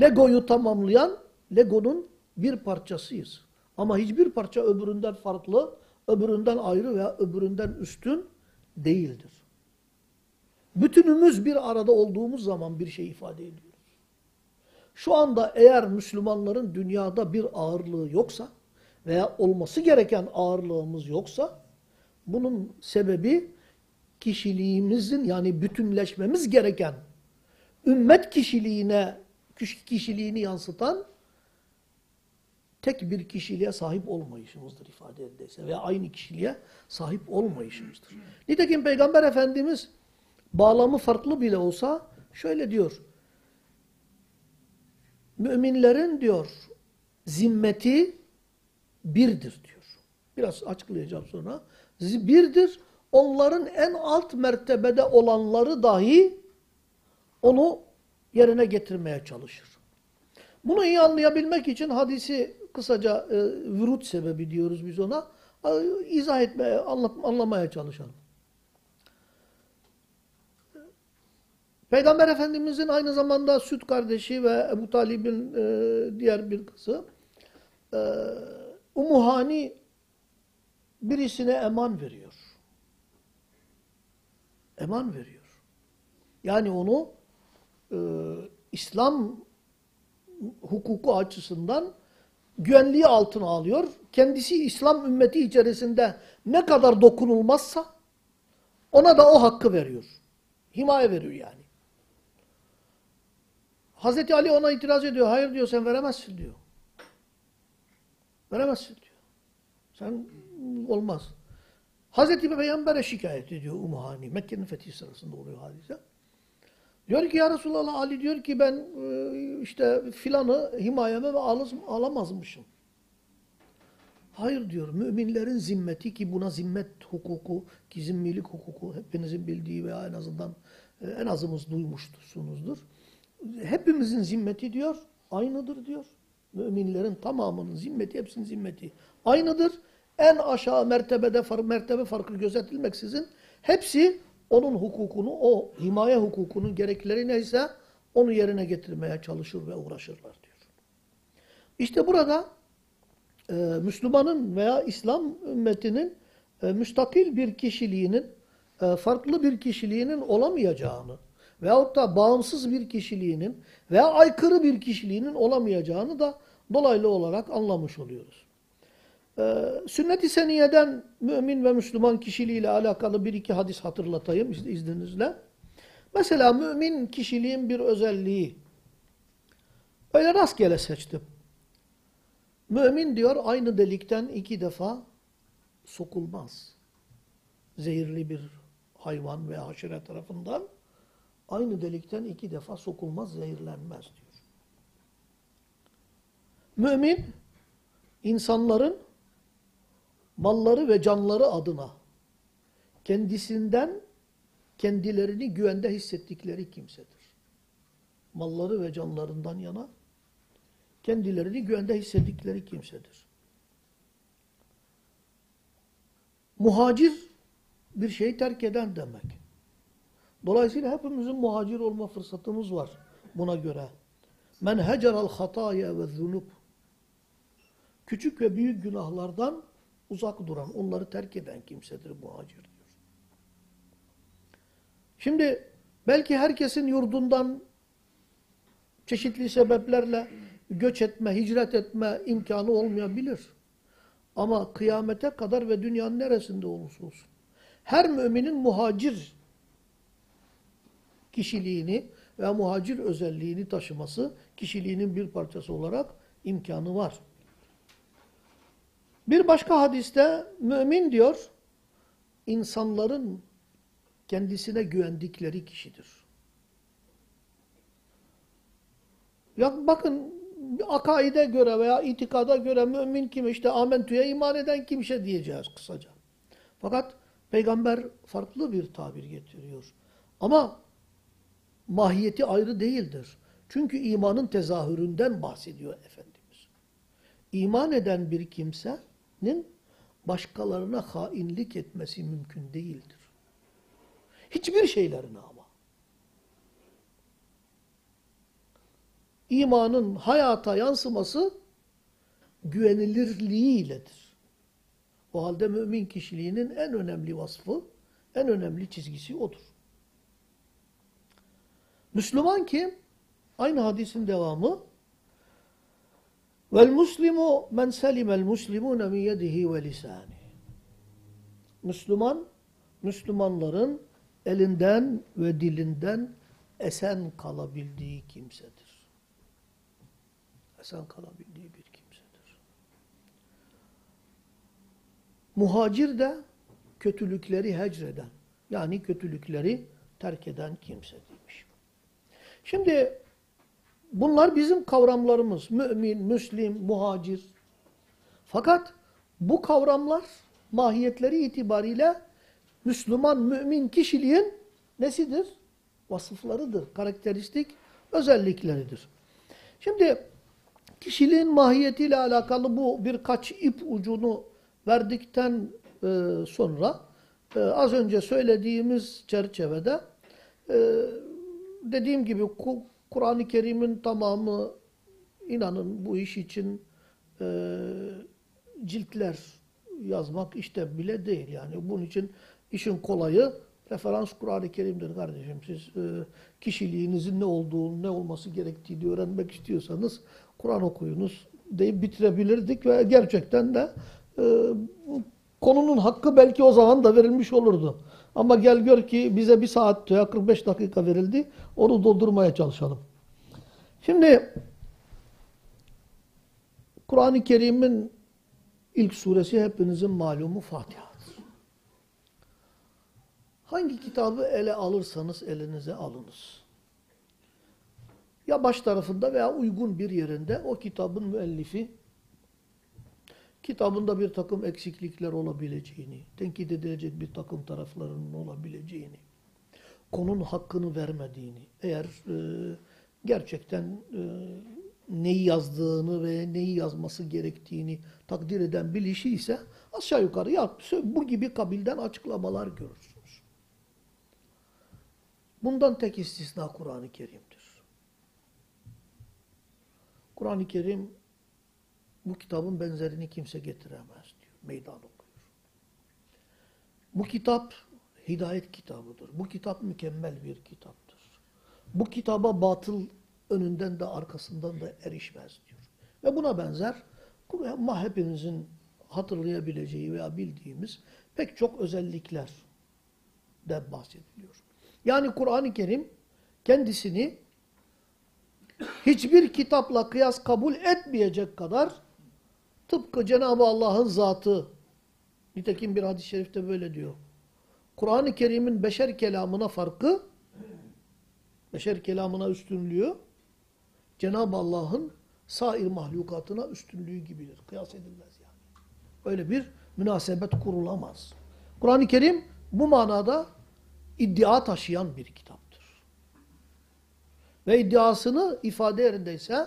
Lego'yu tamamlayan Lego'nun bir parçasıyız. Ama hiçbir parça öbüründen farklı, öbüründen ayrı veya öbüründen üstün değildir. Bütünümüz bir arada olduğumuz zaman bir şey ifade ediyoruz. Şu anda eğer Müslümanların dünyada bir ağırlığı yoksa veya olması gereken ağırlığımız yoksa bunun sebebi kişiliğimizin yani bütünleşmemiz gereken ümmet kişiliğine kişiliğini yansıtan tek bir kişiliğe sahip olmayışımızdır ifade edilse veya aynı kişiliğe sahip olmayışımızdır. Nitekim Peygamber Efendimiz bağlamı farklı bile olsa şöyle diyor. Müminlerin diyor zimmeti birdir diyor. Biraz açıklayacağım sonra. Birdir. Onların en alt mertebede olanları dahi onu yerine getirmeye çalışır. Bunu iyi anlayabilmek için hadisi kısaca e, vürut sebebi diyoruz biz ona. E, izah etmeye, anlamaya çalışalım. Peygamber Efendimizin aynı zamanda süt kardeşi ve Ebu Talib'in e, diğer bir kızı e, Ummu Hani birisine eman veriyor. Eman veriyor. Yani onu e, İslam hukuku açısından güvenliği altına alıyor. Kendisi İslam ümmeti içerisinde ne kadar dokunulmazsa ona da o hakkı veriyor. Himaye veriyor yani. Hazreti Ali ona itiraz ediyor. Hayır diyor sen veremezsin diyor. Veremezsin diyor. Sen olmaz. Hazreti Peygamber'e şikayet ediyor Umuhani. Mekke'nin fethi sırasında oluyor hadise. Diyor ki ya Resulallah Ali diyor ki ben e, işte filanı himayeme ve alamazmışım. Hayır diyor müminlerin zimmeti ki buna zimmet hukuku ki zimmilik hukuku hepinizin bildiği veya en azından e, en azımız duymuşsunuzdur. Hepimizin zimmeti diyor aynıdır diyor. Müminlerin tamamının zimmeti hepsinin zimmeti aynıdır. En aşağı mertebede far, mertebe farkı gözetilmeksizin hepsi onun hukukunu, o himaye hukukunun gerekleri neyse onu yerine getirmeye çalışır ve uğraşırlar diyor. İşte burada e, Müslümanın veya İslam ümmetinin e, müstakil bir kişiliğinin, e, farklı bir kişiliğinin olamayacağını veyahut da bağımsız bir kişiliğinin veya aykırı bir kişiliğinin olamayacağını da dolaylı olarak anlamış oluyoruz. Ee, Sünnet-i Seniye'den mümin ve Müslüman kişiliğiyle alakalı bir iki hadis hatırlatayım izninizle. Mesela mümin kişiliğin bir özelliği. Öyle rastgele seçtim. Mümin diyor aynı delikten iki defa sokulmaz. Zehirli bir hayvan veya haşire tarafından aynı delikten iki defa sokulmaz, zehirlenmez diyor. Mümin insanların malları ve canları adına kendisinden kendilerini güvende hissettikleri kimsedir. Malları ve canlarından yana kendilerini güvende hissettikleri kimsedir. Muhacir bir şey terk eden demek. Dolayısıyla hepimizin muhacir olma fırsatımız var buna göre. Men heceral hataya ve zunub küçük ve büyük günahlardan uzak duran, onları terk eden kimsedir muhacir diyor. Şimdi belki herkesin yurdundan çeşitli sebeplerle göç etme, hicret etme imkanı olmayabilir. Ama kıyamete kadar ve dünyanın neresinde olursa olsun. Her müminin muhacir kişiliğini veya muhacir özelliğini taşıması kişiliğinin bir parçası olarak imkanı var. Bir başka hadiste mümin diyor, insanların kendisine güvendikleri kişidir. Ya bakın akaide göre veya itikada göre mümin kim? İşte amentüye iman eden kimse diyeceğiz kısaca. Fakat peygamber farklı bir tabir getiriyor. Ama mahiyeti ayrı değildir. Çünkü imanın tezahüründen bahsediyor Efendimiz. İman eden bir kimsenin başkalarına hainlik etmesi mümkün değildir. Hiçbir şeylerine ama. İmanın hayata yansıması güvenilirliğiyledir. O halde mümin kişiliğinin en önemli vasfı, en önemli çizgisi odur. Müslüman kim? Aynı hadisin devamı. Vel muslimu men selimel muslimune min yedihi ve lisani. Müslüman, Müslümanların elinden ve dilinden esen kalabildiği kimsedir. Esen kalabildiği bir kimsedir. Muhacir de kötülükleri hecreden, yani kötülükleri terk eden kimsediymiş. Şimdi bunlar bizim kavramlarımız. Mümin, Müslim, muhacir. Fakat bu kavramlar mahiyetleri itibariyle Müslüman, mümin kişiliğin nesidir? Vasıflarıdır, karakteristik özellikleridir. Şimdi kişiliğin mahiyetiyle alakalı bu birkaç ip ucunu verdikten e, sonra e, az önce söylediğimiz çerçevede e, dediğim gibi Kur'an-ı Kerim'in tamamı inanın bu iş için e, ciltler yazmak işte bile değil. Yani bunun için işin kolayı referans Kur'an-ı Kerim'dir kardeşim. Siz e, kişiliğinizin ne olduğunu, ne olması gerektiğini öğrenmek istiyorsanız Kur'an okuyunuz deyip bitirebilirdik ve gerçekten de e, konunun hakkı belki o zaman da verilmiş olurdu. Ama gel gör ki bize bir saat veya 45 dakika verildi. Onu doldurmaya çalışalım. Şimdi Kur'an-ı Kerim'in ilk suresi hepinizin malumu Fatiha'dır. Hangi kitabı ele alırsanız elinize alınız. Ya baş tarafında veya uygun bir yerinde o kitabın müellifi kitabında bir takım eksiklikler olabileceğini, tenkit edilecek bir takım taraflarının olabileceğini, konunun hakkını vermediğini, eğer e, gerçekten e, neyi yazdığını ve neyi yazması gerektiğini takdir eden bilişi ise aşağı yukarı ya, bu gibi kabilden açıklamalar görürsünüz. Bundan tek istisna Kur'an-ı Kerim'dir. Kur'an-ı Kerim bu kitabın benzerini kimse getiremez diyor. Meydan okuyor. Bu kitap hidayet kitabıdır. Bu kitap mükemmel bir kitaptır. Bu kitaba batıl önünden de arkasından da erişmez diyor. Ve buna benzer ama hepimizin hatırlayabileceği veya bildiğimiz pek çok özellikler de bahsediliyor. Yani Kur'an-ı Kerim kendisini hiçbir kitapla kıyas kabul etmeyecek kadar tıpkı Cenab-ı Allah'ın zatı nitekim bir hadis-i şerifte böyle diyor. Kur'an-ı Kerim'in beşer kelamına farkı beşer kelamına üstünlüğü Cenab-ı Allah'ın sair mahlukatına üstünlüğü gibidir. Kıyas edilmez yani. Öyle bir münasebet kurulamaz. Kur'an-ı Kerim bu manada iddia taşıyan bir kitaptır. Ve iddiasını ifade yerindeyse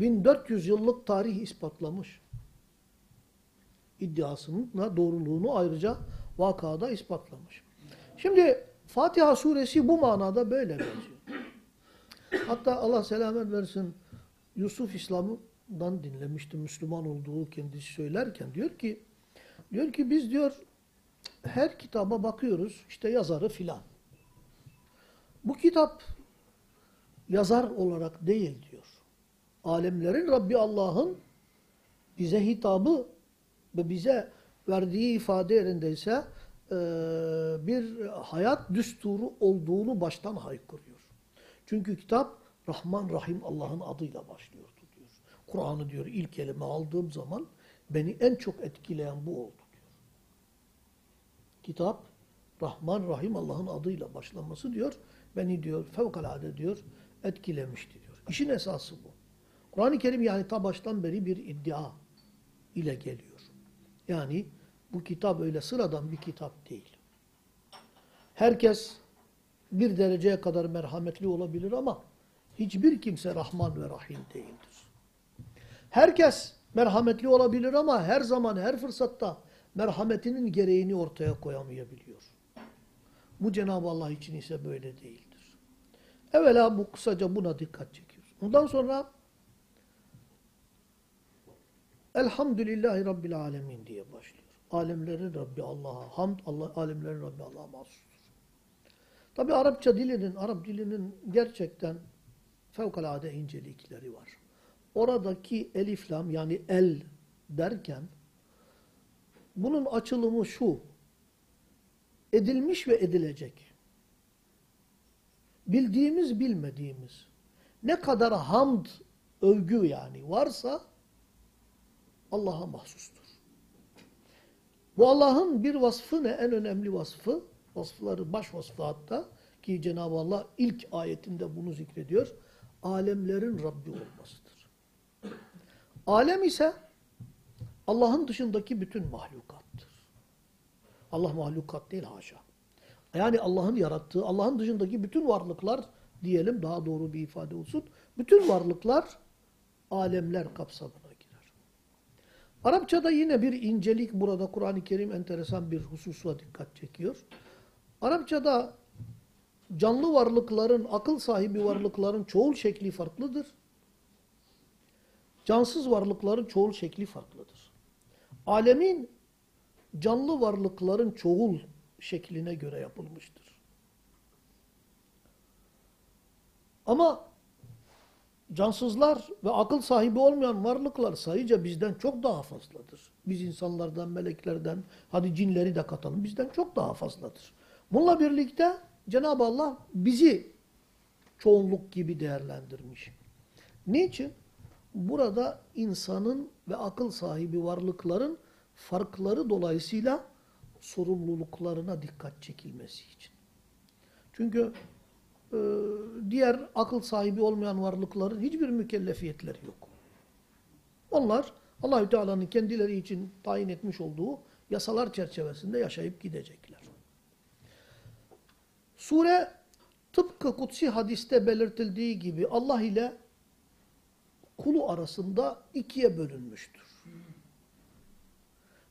1400 yıllık tarih ispatlamış. İddiasının doğruluğunu ayrıca vakada ispatlamış. Şimdi Fatiha suresi bu manada böyle benziyor. Hatta Allah selamet versin Yusuf İslam'ı dan dinlemiştim Müslüman olduğu kendisi söylerken diyor ki diyor ki biz diyor her kitaba bakıyoruz işte yazarı filan. Bu kitap yazar olarak değil diyor. Alemlerin Rabbi Allah'ın bize hitabı ve bize verdiği ifade yerindeyse eee, bir hayat düsturu olduğunu baştan haykırıyor. Çünkü kitap Rahman Rahim Allah'ın adıyla başlıyordu diyor. Kur'an'ı diyor ilk elime aldığım zaman beni en çok etkileyen bu oldu diyor. Kitap Rahman Rahim Allah'ın adıyla başlaması diyor. Beni diyor fevkalade diyor etkilemişti diyor. İşin esası bu. Kur'an-ı Kerim yani ta baştan beri bir iddia ile geliyor. Yani bu kitap öyle sıradan bir kitap değil. Herkes bir dereceye kadar merhametli olabilir ama hiçbir kimse Rahman ve Rahim değildir. Herkes merhametli olabilir ama her zaman her fırsatta merhametinin gereğini ortaya koyamayabiliyor. Bu Cenab-ı Allah için ise böyle değildir. Evvela bu kısaca buna dikkat çekiyoruz. Ondan sonra Elhamdülillahi Rabbil Alemin diye başlıyor. Alemlerin Rabbi Allah'a, hamd Allah, alemlerin Rabbi Allah'a mahsustur. Tabi Arapça dilinin, Arap dilinin gerçekten fevkalade incelikleri var. Oradaki eliflam yani el derken bunun açılımı şu. Edilmiş ve edilecek. Bildiğimiz bilmediğimiz ne kadar hamd, övgü yani varsa Allah'a mahsustur. Bu Allah'ın bir vasfı ne? En önemli vasfı, vasıfları baş vasfı hatta ki Cenab-ı Allah ilk ayetinde bunu zikrediyor. Alemlerin Rabbi olmasıdır. Alem ise Allah'ın dışındaki bütün mahlukattır. Allah mahlukat değil haşa. Yani Allah'ın yarattığı, Allah'ın dışındaki bütün varlıklar diyelim daha doğru bir ifade olsun. Bütün varlıklar alemler kapsamına. Arapçada yine bir incelik burada Kur'an-ı Kerim enteresan bir hususa dikkat çekiyor. Arapçada canlı varlıkların, akıl sahibi varlıkların çoğul şekli farklıdır. Cansız varlıkların çoğul şekli farklıdır. Alemin canlı varlıkların çoğul şekline göre yapılmıştır. Ama cansızlar ve akıl sahibi olmayan varlıklar sayıca bizden çok daha fazladır. Biz insanlardan, meleklerden, hadi cinleri de katalım, bizden çok daha fazladır. Bununla birlikte Cenab-ı Allah bizi çoğunluk gibi değerlendirmiş. Niçin? Burada insanın ve akıl sahibi varlıkların farkları dolayısıyla sorumluluklarına dikkat çekilmesi için. Çünkü diğer akıl sahibi olmayan varlıkların hiçbir mükellefiyetleri yok. Onlar Allahü Teala'nın kendileri için tayin etmiş olduğu yasalar çerçevesinde yaşayıp gidecekler. Sure tıpkı kutsi hadiste belirtildiği gibi Allah ile kulu arasında ikiye bölünmüştür.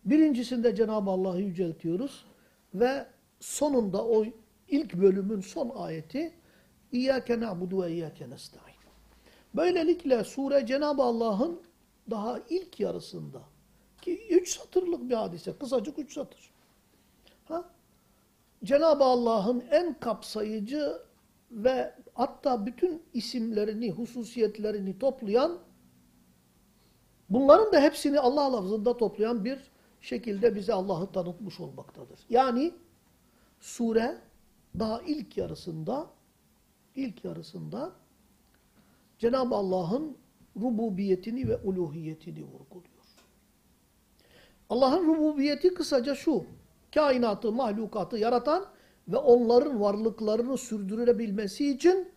Birincisinde Cenab-ı Allah'ı yüceltiyoruz ve sonunda o ilk bölümün son ayeti İyyâke na'budu ve iyyâke nesta'in. Böylelikle sure Cenab-ı Allah'ın daha ilk yarısında ki üç satırlık bir hadise, kısacık üç satır. Ha? Cenab-ı Allah'ın en kapsayıcı ve hatta bütün isimlerini, hususiyetlerini toplayan, bunların da hepsini Allah lafzında toplayan bir şekilde bize Allah'ı tanıtmış olmaktadır. Yani sure daha ilk yarısında ilk yarısında Cenab-ı Allah'ın rububiyetini ve uluhiyetini vurguluyor. Allah'ın rububiyeti kısaca şu, kainatı, mahlukatı yaratan ve onların varlıklarını sürdürülebilmesi için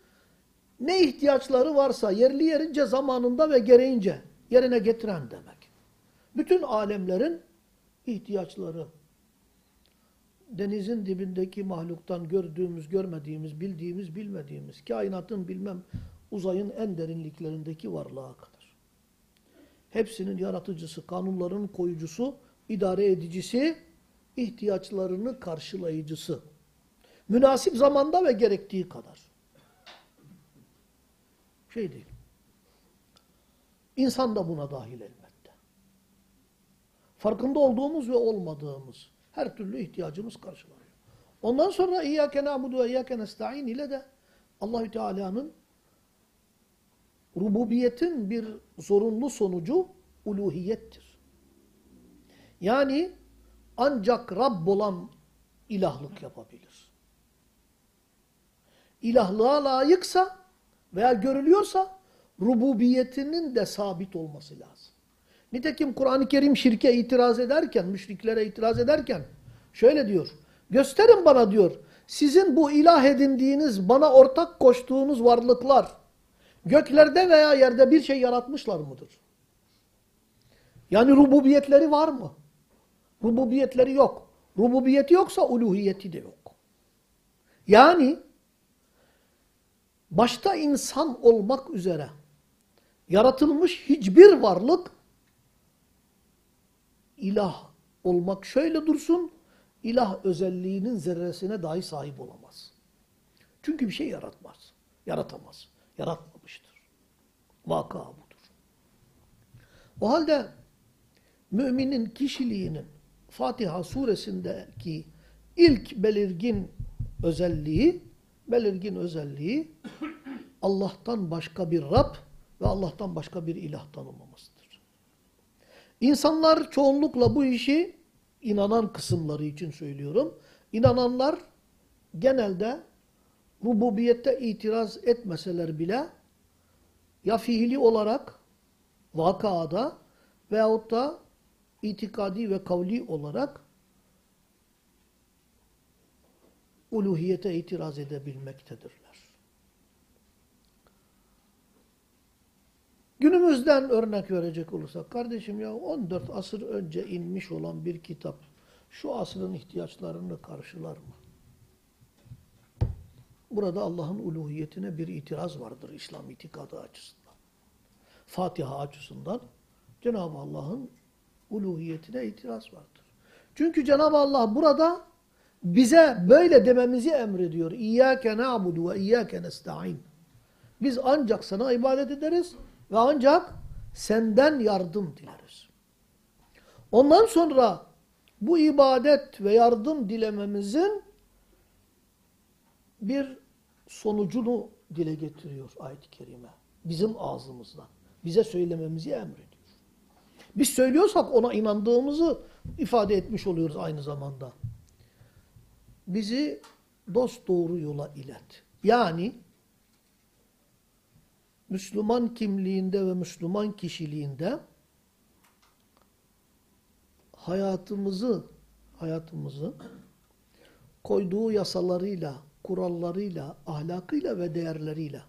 ne ihtiyaçları varsa yerli yerince zamanında ve gereğince yerine getiren demek. Bütün alemlerin ihtiyaçları, denizin dibindeki mahluktan gördüğümüz, görmediğimiz, bildiğimiz, bilmediğimiz, kainatın bilmem uzayın en derinliklerindeki varlığa kadar. Hepsinin yaratıcısı, kanunların koyucusu, idare edicisi, ihtiyaçlarını karşılayıcısı. Münasip zamanda ve gerektiği kadar. Şey değil. İnsan da buna dahil elbette. Farkında olduğumuz ve olmadığımız her türlü ihtiyacımız karşılanıyor. Ondan sonra İyyâke na'budu ve İyyâke nesta'in ile de Allahü Teala'nın rububiyetin bir zorunlu sonucu uluhiyettir. Yani ancak Rabb olan ilahlık yapabilir. İlahlığa layıksa veya görülüyorsa rububiyetinin de sabit olması lazım. Nitekim Kur'an-ı Kerim şirke itiraz ederken, müşriklere itiraz ederken şöyle diyor. Gösterin bana diyor. Sizin bu ilah edindiğiniz, bana ortak koştuğunuz varlıklar göklerde veya yerde bir şey yaratmışlar mıdır? Yani rububiyetleri var mı? Rububiyetleri yok. Rububiyeti yoksa uluhiyeti de yok. Yani başta insan olmak üzere yaratılmış hiçbir varlık ilah olmak şöyle dursun, ilah özelliğinin zerresine dahi sahip olamaz. Çünkü bir şey yaratmaz. Yaratamaz. Yaratmamıştır. Vaka budur. O halde müminin kişiliğinin Fatiha suresindeki ilk belirgin özelliği, belirgin özelliği Allah'tan başka bir Rab ve Allah'tan başka bir ilah tanımamasıdır. İnsanlar çoğunlukla bu işi inanan kısımları için söylüyorum. İnananlar genelde rububiyette itiraz etmeseler bile ya fiili olarak vakada veyahut da itikadi ve kavli olarak uluhiyete itiraz edebilmektedirler. Günümüzden örnek verecek olursak, kardeşim ya 14 asır önce inmiş olan bir kitap şu asrın ihtiyaçlarını karşılar mı? Burada Allah'ın uluhiyetine bir itiraz vardır İslam itikadı açısından. Fatiha açısından Cenab-ı Allah'ın uluhiyetine itiraz vardır. Çünkü Cenab-ı Allah burada bize böyle dememizi emrediyor. İyyâke na'budu ve iyyâke nesta'in. Biz ancak sana ibadet ederiz ve ancak senden yardım dileriz. Ondan sonra bu ibadet ve yardım dilememizin bir sonucunu dile getiriyor ayet-i kerime. Bizim ağzımızdan. Bize söylememizi emrediyor. Biz söylüyorsak ona inandığımızı ifade etmiş oluyoruz aynı zamanda. Bizi dost doğru yola ilet. Yani Müslüman kimliğinde ve Müslüman kişiliğinde hayatımızı hayatımızı koyduğu yasalarıyla, kurallarıyla, ahlakıyla ve değerleriyle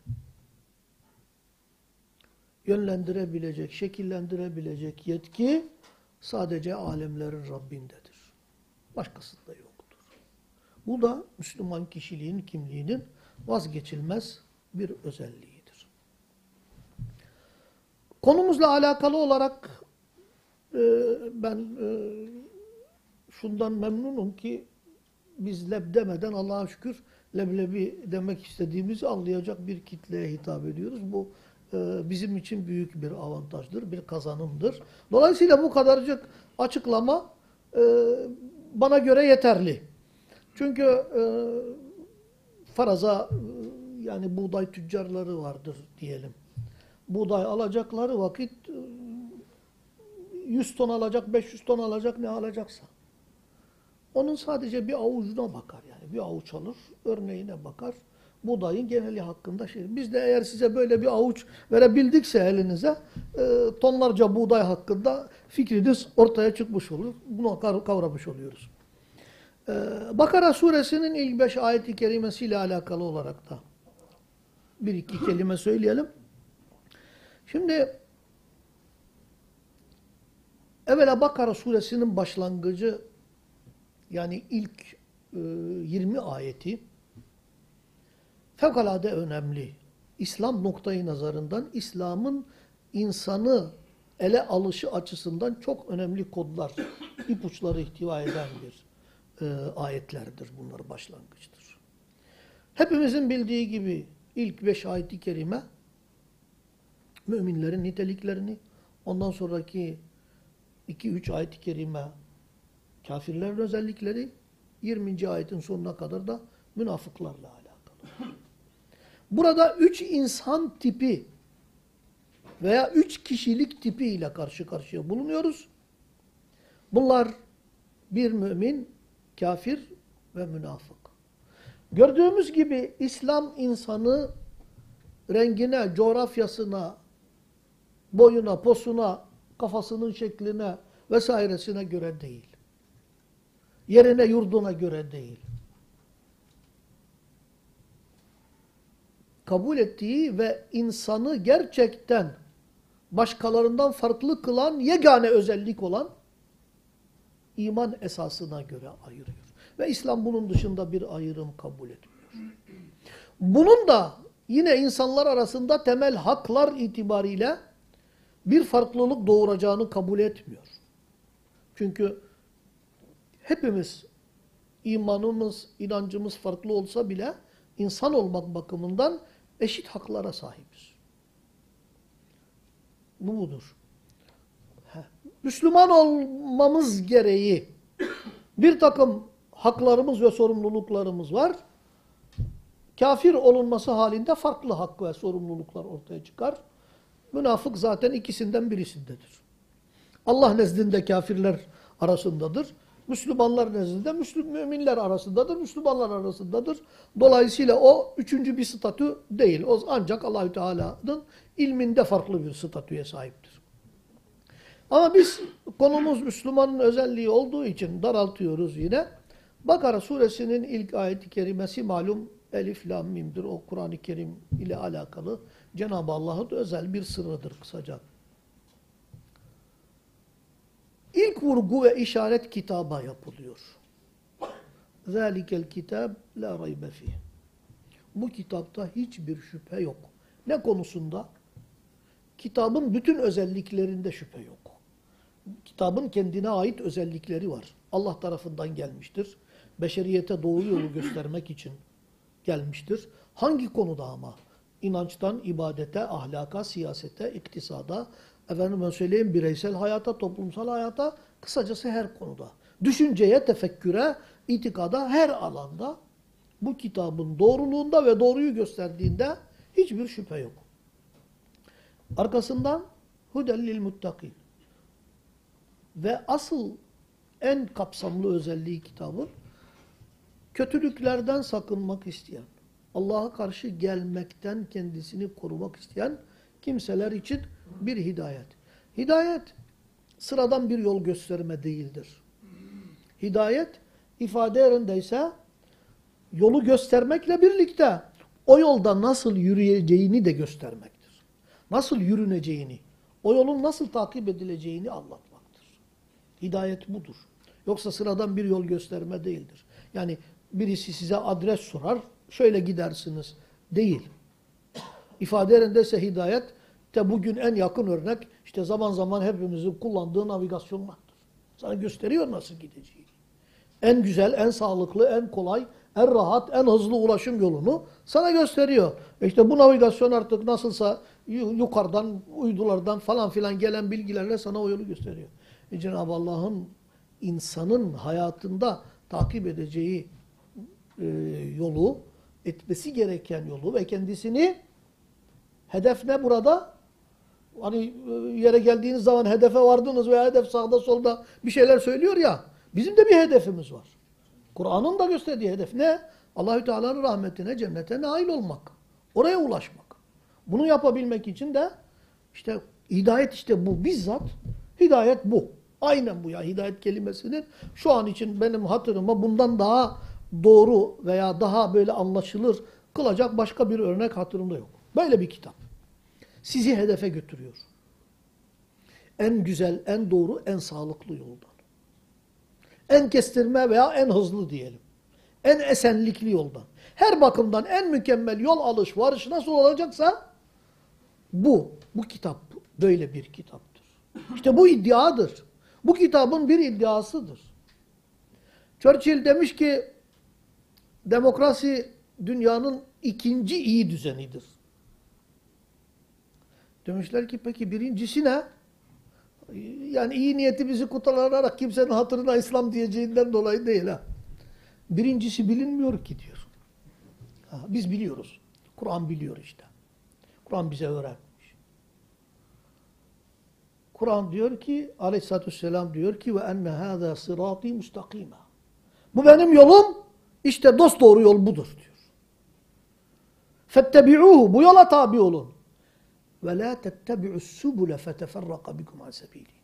yönlendirebilecek, şekillendirebilecek yetki sadece alemlerin Rabbindedir. Başkasında yoktur. Bu da Müslüman kişiliğin, kimliğinin vazgeçilmez bir özelliğidir. Konumuzla alakalı olarak e, ben e, şundan memnunum ki biz leb demeden Allah'a şükür leblebi demek istediğimizi anlayacak bir kitleye hitap ediyoruz. Bu e, bizim için büyük bir avantajdır, bir kazanımdır. Dolayısıyla bu kadarcık açıklama e, bana göre yeterli. Çünkü e, faraza e, yani buğday tüccarları vardır diyelim. Buğday alacakları vakit e, 100 ton alacak, 500 ton alacak ne alacaksa. Onun sadece bir avucuna bakar yani. Bir avuç alır, örneğine bakar. Buğdayın geneli hakkında şey. Biz de eğer size böyle bir avuç verebildikse elinize e, tonlarca buğday hakkında fikriniz ortaya çıkmış olur. Bunu kavramış oluyoruz. E, Bakara suresinin ilk beş ayeti kerimesiyle alakalı olarak da bir iki kelime söyleyelim. Şimdi evvela Bakara suresinin başlangıcı yani ilk e, 20 ayeti fevkalade önemli. İslam noktayı nazarından İslam'ın insanı ele alışı açısından çok önemli kodlar, ipuçları ihtiva eden bir e, ayetlerdir bunlar başlangıçtır. Hepimizin bildiği gibi ilk beş ayet-i kerime müminlerin niteliklerini, ondan sonraki 2-3 ayet-i kerime kafirlerin özellikleri, 20. ayetin sonuna kadar da münafıklarla alakalı. Burada üç insan tipi veya üç kişilik tipi ile karşı karşıya bulunuyoruz. Bunlar bir mümin, kafir ve münafık. Gördüğümüz gibi İslam insanı rengine, coğrafyasına, boyuna, posuna, kafasının şekline vesairesine göre değil. Yerine, yurduna göre değil. Kabul ettiği ve insanı gerçekten başkalarından farklı kılan yegane özellik olan iman esasına göre ayırıyor. Ve İslam bunun dışında bir ayrım kabul etmiyor. Bunun da yine insanlar arasında temel haklar itibariyle bir farklılık doğuracağını kabul etmiyor. Çünkü hepimiz imanımız, inancımız farklı olsa bile insan olmak bakımından eşit haklara sahibiz. Bu budur. Müslüman olmamız gereği bir takım haklarımız ve sorumluluklarımız var. Kafir olunması halinde farklı hak ve sorumluluklar ortaya çıkar. Münafık zaten ikisinden birisindedir. Allah nezdinde kafirler arasındadır. Müslümanlar nezdinde Müslüm müminler arasındadır. Müslümanlar arasındadır. Dolayısıyla o üçüncü bir statü değil. O ancak Allahü Teala'nın ilminde farklı bir statüye sahiptir. Ama biz konumuz Müslümanın özelliği olduğu için daraltıyoruz yine. Bakara suresinin ilk ayeti kerimesi malum Elif Lam Mim'dir. O Kur'an-ı Kerim ile alakalı Cenab-ı Allah'ın özel bir sırrıdır kısaca. İlk vurgu ve işaret kitaba yapılıyor. ذَٰلِكَ الْكِتَابِ لَا رَيْبَ فِيهِ Bu kitapta hiçbir şüphe yok. Ne konusunda? Kitabın bütün özelliklerinde şüphe yok. Kitabın kendine ait özellikleri var. Allah tarafından gelmiştir. Beşeriyete doğru yolu göstermek için gelmiştir. Hangi konuda ama? İnançtan ibadete, ahlaka, siyasete, iktisada, efendim ben söyleyeyim bireysel hayata, toplumsal hayata, kısacası her konuda. Düşünceye, tefekküre, itikada, her alanda bu kitabın doğruluğunda ve doğruyu gösterdiğinde hiçbir şüphe yok. Arkasından hudellil muttakin. Ve asıl en kapsamlı özelliği kitabın kötülüklerden sakınmak isteyen, Allah'a karşı gelmekten kendisini korumak isteyen kimseler için bir hidayet. Hidayet sıradan bir yol gösterme değildir. Hidayet ifade yerindeyse yolu göstermekle birlikte o yolda nasıl yürüyeceğini de göstermektir. Nasıl yürüneceğini, o yolun nasıl takip edileceğini anlatmaktır. Hidayet budur. Yoksa sıradan bir yol gösterme değildir. Yani birisi size adres sorar, şöyle gidersiniz değil. İfade yerindeyse hidayet, de bugün en yakın örnek işte zaman zaman hepimizin kullandığı navigasyonlardır. Sana gösteriyor nasıl gideceğini. En güzel, en sağlıklı, en kolay, en rahat, en hızlı ulaşım yolunu sana gösteriyor. İşte bu navigasyon artık nasılsa yukarıdan, uydulardan falan filan gelen bilgilerle sana o yolu gösteriyor. E Cenab-ı Allah'ın insanın hayatında takip edeceği e, yolu, etmesi gereken yolu ve kendisini hedef ne burada? Hani e, yere geldiğiniz zaman hedefe vardınız veya hedef sağda solda bir şeyler söylüyor ya. Bizim de bir hedefimiz var. Kur'an'ın da gösterdiği hedef ne? Allahü Teala'nın rahmetine, cennete nail olmak. Oraya ulaşmak. Bunu yapabilmek için de işte hidayet işte bu bizzat hidayet bu. Aynen bu ya hidayet kelimesinin şu an için benim hatırıma bundan daha doğru veya daha böyle anlaşılır kılacak başka bir örnek hatırımda yok. Böyle bir kitap. Sizi hedefe götürüyor. En güzel, en doğru, en sağlıklı yoldan. En kestirme veya en hızlı diyelim. En esenlikli yoldan. Her bakımdan en mükemmel yol alış, varış nasıl olacaksa bu, bu kitap böyle bir kitaptır. İşte bu iddiadır. Bu kitabın bir iddiasıdır. Churchill demiş ki demokrasi dünyanın ikinci iyi düzenidir. Demişler ki peki birincisi ne? Yani iyi niyetimizi kullanarak kimsenin hatırına İslam diyeceğinden dolayı değil ha. Birincisi bilinmiyor ki diyor. Ha, biz biliyoruz. Kur'an biliyor işte. Kur'an bize öğretmiş. Kur'an diyor ki aleyhissalatü vesselam diyor ki ve enne hâzâ sırâtî mustakîmâ. Bu benim yolum işte dost doğru yol budur diyor. Fettebi'ûhu bu yola tabi olun. Ve la tettebi'us subule feteferraka bikum an sebîlî.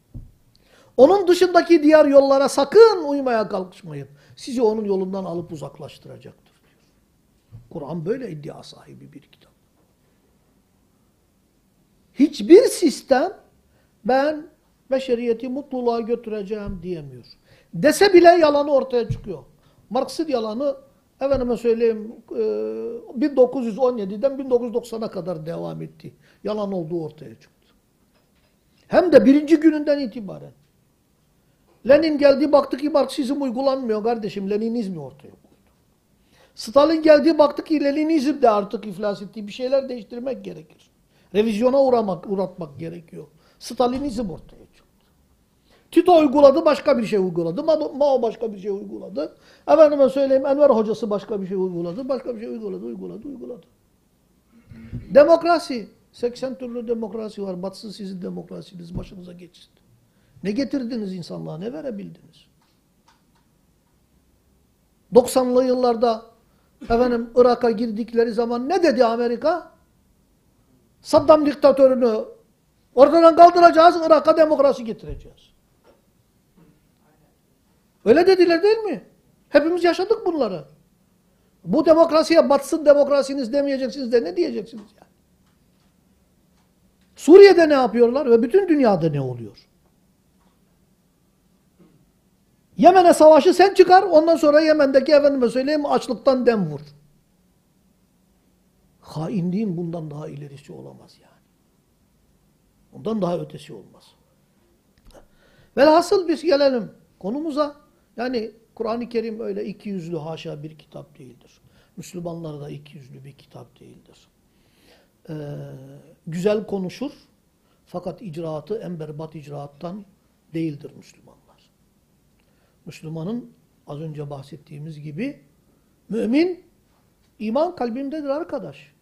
Onun dışındaki diğer yollara sakın uymaya kalkışmayın. Sizi onun yolundan alıp uzaklaştıracaktır diyor. Kur'an böyle iddia sahibi bir kitap. Hiçbir sistem ben beşeriyeti mutluluğa götüreceğim diyemiyor. Dese bile yalanı ortaya çıkıyor. Marks'ın yalanı efendime söyleyeyim e, 1917'den 1990'a kadar devam etti. Yalan olduğu ortaya çıktı. Hem de birinci gününden itibaren. Lenin geldi baktı ki Marksizm uygulanmıyor kardeşim. Leninizmi ortaya koydu. Stalin geldi baktı ki Leninizm de artık iflas etti. Bir şeyler değiştirmek gerekir. Revizyona uğramak, uğratmak gerekiyor. Stalinizm ortaya. Tito uyguladı, başka bir şey uyguladı. Mao başka bir şey uyguladı. Efendime söyleyeyim Enver hocası başka bir şey uyguladı. Başka bir şey uyguladı, uyguladı, uyguladı. Demokrasi. 80 türlü demokrasi var. Batsın sizin demokrasiniz başınıza geçsin. Ne getirdiniz insanlığa? Ne verebildiniz? 90'lı yıllarda efendim Irak'a girdikleri zaman ne dedi Amerika? Saddam diktatörünü ortadan kaldıracağız, Irak'a demokrasi getireceğiz. Öyle dediler değil mi? Hepimiz yaşadık bunları. Bu demokrasiye batsın demokrasiniz demeyeceksiniz de ne diyeceksiniz yani? Suriye'de ne yapıyorlar ve bütün dünyada ne oluyor? Yemen'e savaşı sen çıkar, ondan sonra Yemen'deki efendime söyleyeyim açlıktan dem vur. Hainliğin bundan daha ilerisi olamaz yani. Bundan daha ötesi olmaz. Velhasıl biz gelelim konumuza. Yani Kur'an-ı Kerim öyle iki yüzlü haşa bir kitap değildir. Müslümanlar da iki yüzlü bir kitap değildir. Ee, güzel konuşur fakat icraatı en berbat icraattan değildir Müslümanlar. Müslümanın az önce bahsettiğimiz gibi mümin iman kalbimdedir arkadaş.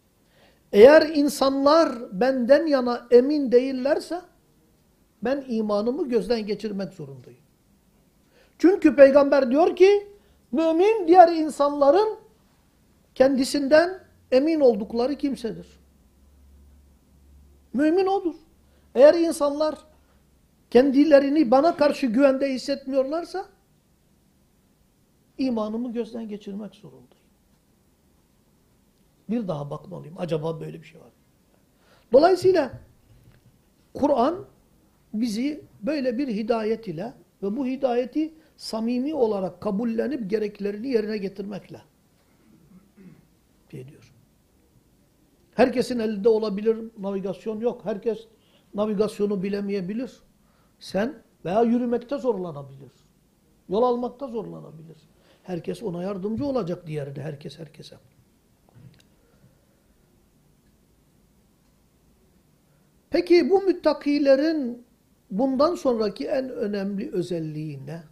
Eğer insanlar benden yana emin değillerse ben imanımı gözden geçirmek zorundayım. Çünkü peygamber diyor ki mümin diğer insanların kendisinden emin oldukları kimsedir. Mümin odur. Eğer insanlar kendilerini bana karşı güvende hissetmiyorlarsa imanımı gözden geçirmek zorundayım. Bir daha bakmalıyım. Acaba böyle bir şey var mı? Dolayısıyla Kur'an bizi böyle bir hidayet ile ve bu hidayeti samimi olarak kabullenip gereklerini yerine getirmekle ediyor. Herkesin elinde olabilir navigasyon yok. Herkes navigasyonu bilemeyebilir. Sen veya yürümekte zorlanabilir. Yol almakta zorlanabilir. Herkes ona yardımcı olacak diğeri de herkes herkese. Peki bu müttakilerin bundan sonraki en önemli özelliği ne?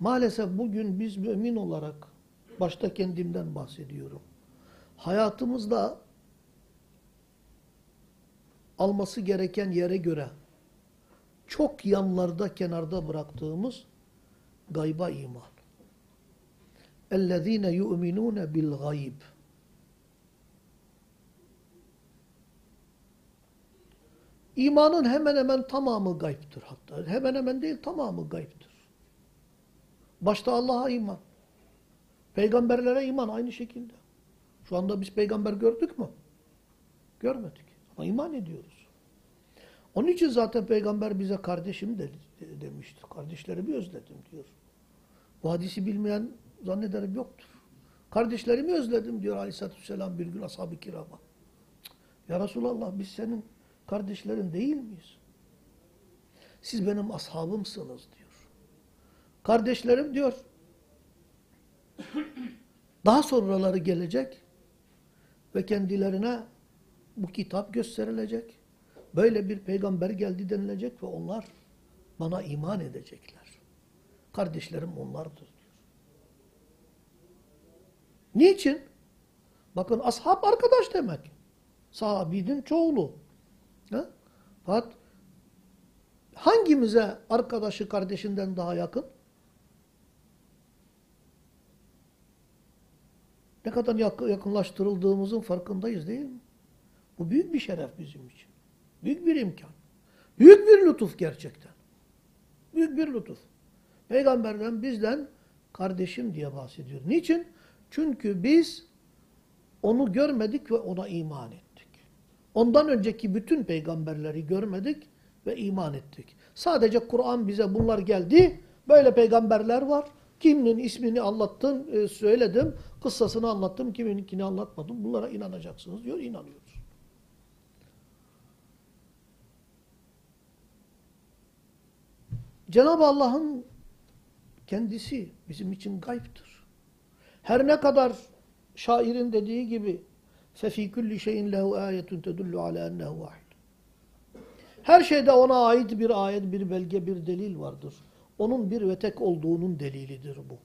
Maalesef bugün biz mümin olarak, başta kendimden bahsediyorum, hayatımızda alması gereken yere göre çok yanlarda, kenarda bıraktığımız gayba iman. اَلَّذ۪ينَ يُؤْمِنُونَ بِالْغَيْبِ İmanın hemen hemen tamamı gayiptir hatta. Hemen hemen değil tamamı gayiptir. Başta Allah'a iman. Peygamberlere iman aynı şekilde. Şu anda biz peygamber gördük mü? Görmedik. Ama iman ediyoruz. Onun için zaten peygamber bize kardeşim de, de demiştir. Kardeşlerimi özledim diyor. Bu hadisi bilmeyen zannederim yoktur. Kardeşlerimi özledim diyor aleyhissalatü vesselam bir gün ashab-ı kirama. Ya Resulallah biz senin kardeşlerin değil miyiz? Siz benim ashabımsınız diyor. Kardeşlerim diyor. Daha sonraları gelecek ve kendilerine bu kitap gösterilecek. Böyle bir peygamber geldi denilecek ve onlar bana iman edecekler. Kardeşlerim onlardır diyor. Niçin? Bakın ashab arkadaş demek. Sahabinin çoğulu. Ha? Fakat hangimize arkadaşı kardeşinden daha yakın? Ne kadar yak- yakınlaştırıldığımızın farkındayız değil mi? Bu büyük bir şeref bizim için. Büyük bir imkan. Büyük bir lütuf gerçekten. Büyük bir lütuf. Peygamberden bizden kardeşim diye bahsediyor. Niçin? Çünkü biz onu görmedik ve ona iman ettik. Ondan önceki bütün peygamberleri görmedik ve iman ettik. Sadece Kur'an bize bunlar geldi. Böyle peygamberler var. Kiminin ismini anlattım, e, söyledim. Kıssasını anlattım, kimininkini anlatmadım. Bunlara inanacaksınız diyor, inanıyoruz. Cenab-ı Allah'ın kendisi bizim için gayiptir. Her ne kadar şairin dediği gibi فَفِي كُلِّ شَيْءٍ لَهُ آيَةٌ تَدُلُّ عَلَى أَنَّهُ وَاحِدٌ Her şeyde ona ait bir ayet, bir belge, bir delil vardır. Onun bir ve tek olduğunun delilidir bu.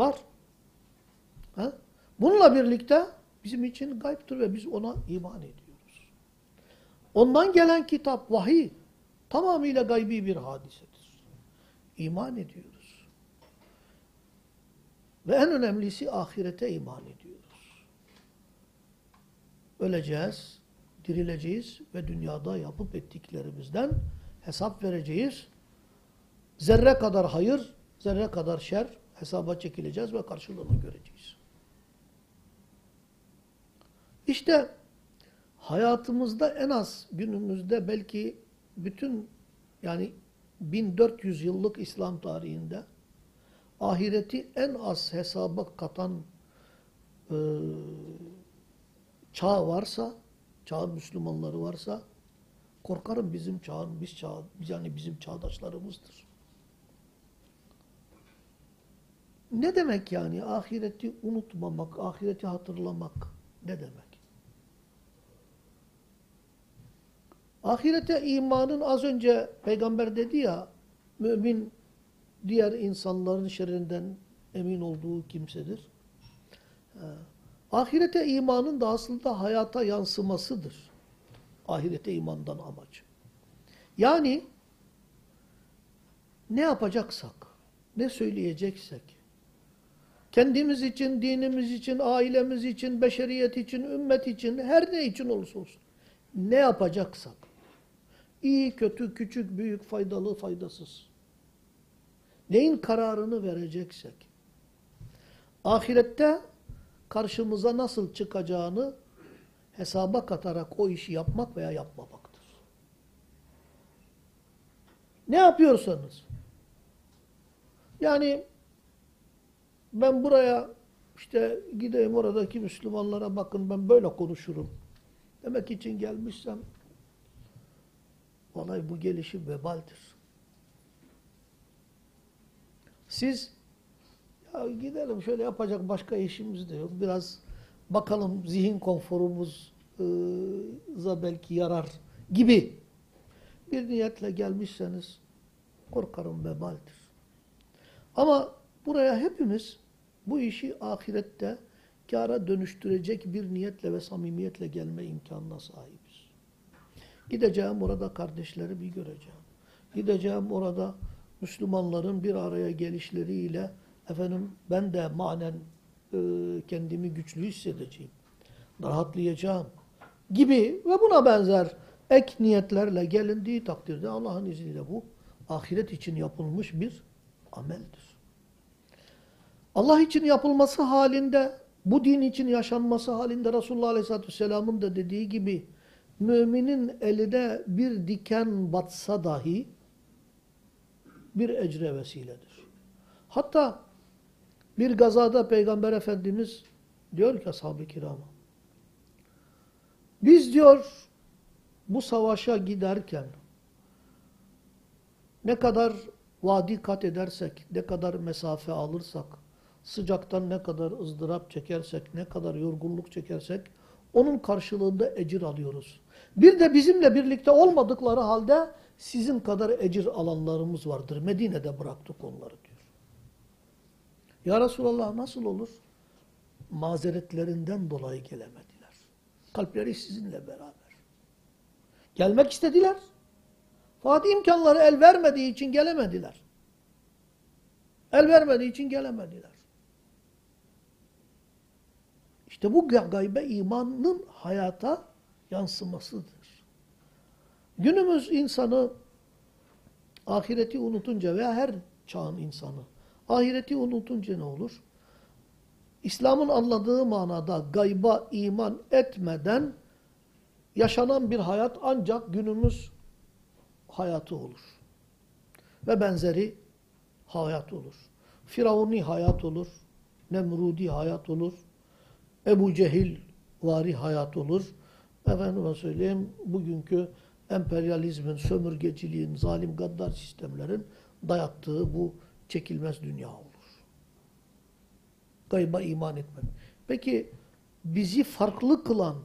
Var. Ha? Bununla birlikte bizim için gayiptir ve biz ona iman ediyoruz. Ondan gelen kitap, vahiy tamamıyla gaybi bir hadisedir. İman ediyoruz. Ve en önemlisi ahirete iman ediyoruz. Öleceğiz, dirileceğiz ve dünyada yapıp ettiklerimizden hesap vereceğiz. Zerre kadar hayır, zerre kadar şer hesaba çekileceğiz ve karşılığını göreceğiz. İşte hayatımızda en az günümüzde belki bütün yani 1400 yıllık İslam tarihinde ahireti en az hesaba katan e, çağ varsa, çağın Müslümanları varsa korkarım bizim çağın, biz çağ, yani bizim çağdaşlarımızdır. Ne demek yani ahireti unutmamak, ahireti hatırlamak ne demek? Ahirete imanın az önce peygamber dedi ya, mümin diğer insanların şerrinden emin olduğu kimsedir. Ahirete imanın da aslında hayata yansımasıdır. Ahirete imandan amaç. Yani ne yapacaksak, ne söyleyeceksek, kendimiz için, dinimiz için, ailemiz için, beşeriyet için, ümmet için, her ne için olursa olsun, ne yapacaksak, iyi, kötü, küçük, büyük, faydalı, faydasız, neyin kararını vereceksek, ahirette karşımıza nasıl çıkacağını hesaba katarak o işi yapmak veya yapmamaktır. Ne yapıyorsanız, yani ben buraya işte gideyim oradaki Müslümanlara bakın ben böyle konuşurum demek için gelmişsem vallahi bu gelişi vebaldir. Siz ya gidelim şöyle yapacak başka işimiz de yok. Biraz bakalım zihin konforumuza belki yarar gibi bir niyetle gelmişseniz korkarım vebaldir. Ama buraya hepimiz bu işi ahirette kâra dönüştürecek bir niyetle ve samimiyetle gelme imkanına sahibiz. Gideceğim orada kardeşleri bir göreceğim. Gideceğim orada Müslümanların bir araya gelişleriyle efendim ben de manen e, kendimi güçlü hissedeceğim. Rahatlayacağım gibi ve buna benzer ek niyetlerle gelindiği takdirde Allah'ın izniyle bu ahiret için yapılmış bir ameldir. Allah için yapılması halinde, bu din için yaşanması halinde Resulullah Aleyhisselatü Vesselam'ın da dediği gibi müminin eline bir diken batsa dahi bir ecre vesiledir. Hatta bir gazada Peygamber Efendimiz diyor ki ashab-ı kirama biz diyor bu savaşa giderken ne kadar vadi kat edersek, ne kadar mesafe alırsak, sıcaktan ne kadar ızdırap çekersek, ne kadar yorgunluk çekersek Onun karşılığında ecir alıyoruz. Bir de bizimle birlikte olmadıkları halde sizin kadar ecir alanlarımız vardır. Medine'de bıraktık onları diyor. Ya Resulallah nasıl olur? Mazeretlerinden dolayı gelemediler. Kalpleri sizinle beraber. Gelmek istediler. Fakat imkanları el vermediği için gelemediler. El vermediği için gelemediler. İşte bu gaybe imanın hayata yansımasıdır. Günümüz insanı ahireti unutunca veya her çağın insanı ahireti unutunca ne olur? İslam'ın anladığı manada gayba iman etmeden yaşanan bir hayat ancak günümüz hayatı olur. Ve benzeri hayat olur. Firavuni hayat olur. Nemrudi hayat olur. Ebu Cehil vari hayat olur. Efendime söyleyeyim bugünkü emperyalizmin, sömürgeciliğin, zalim gaddar sistemlerin dayattığı bu çekilmez dünya olur. Gayba iman etmek. Peki bizi farklı kılan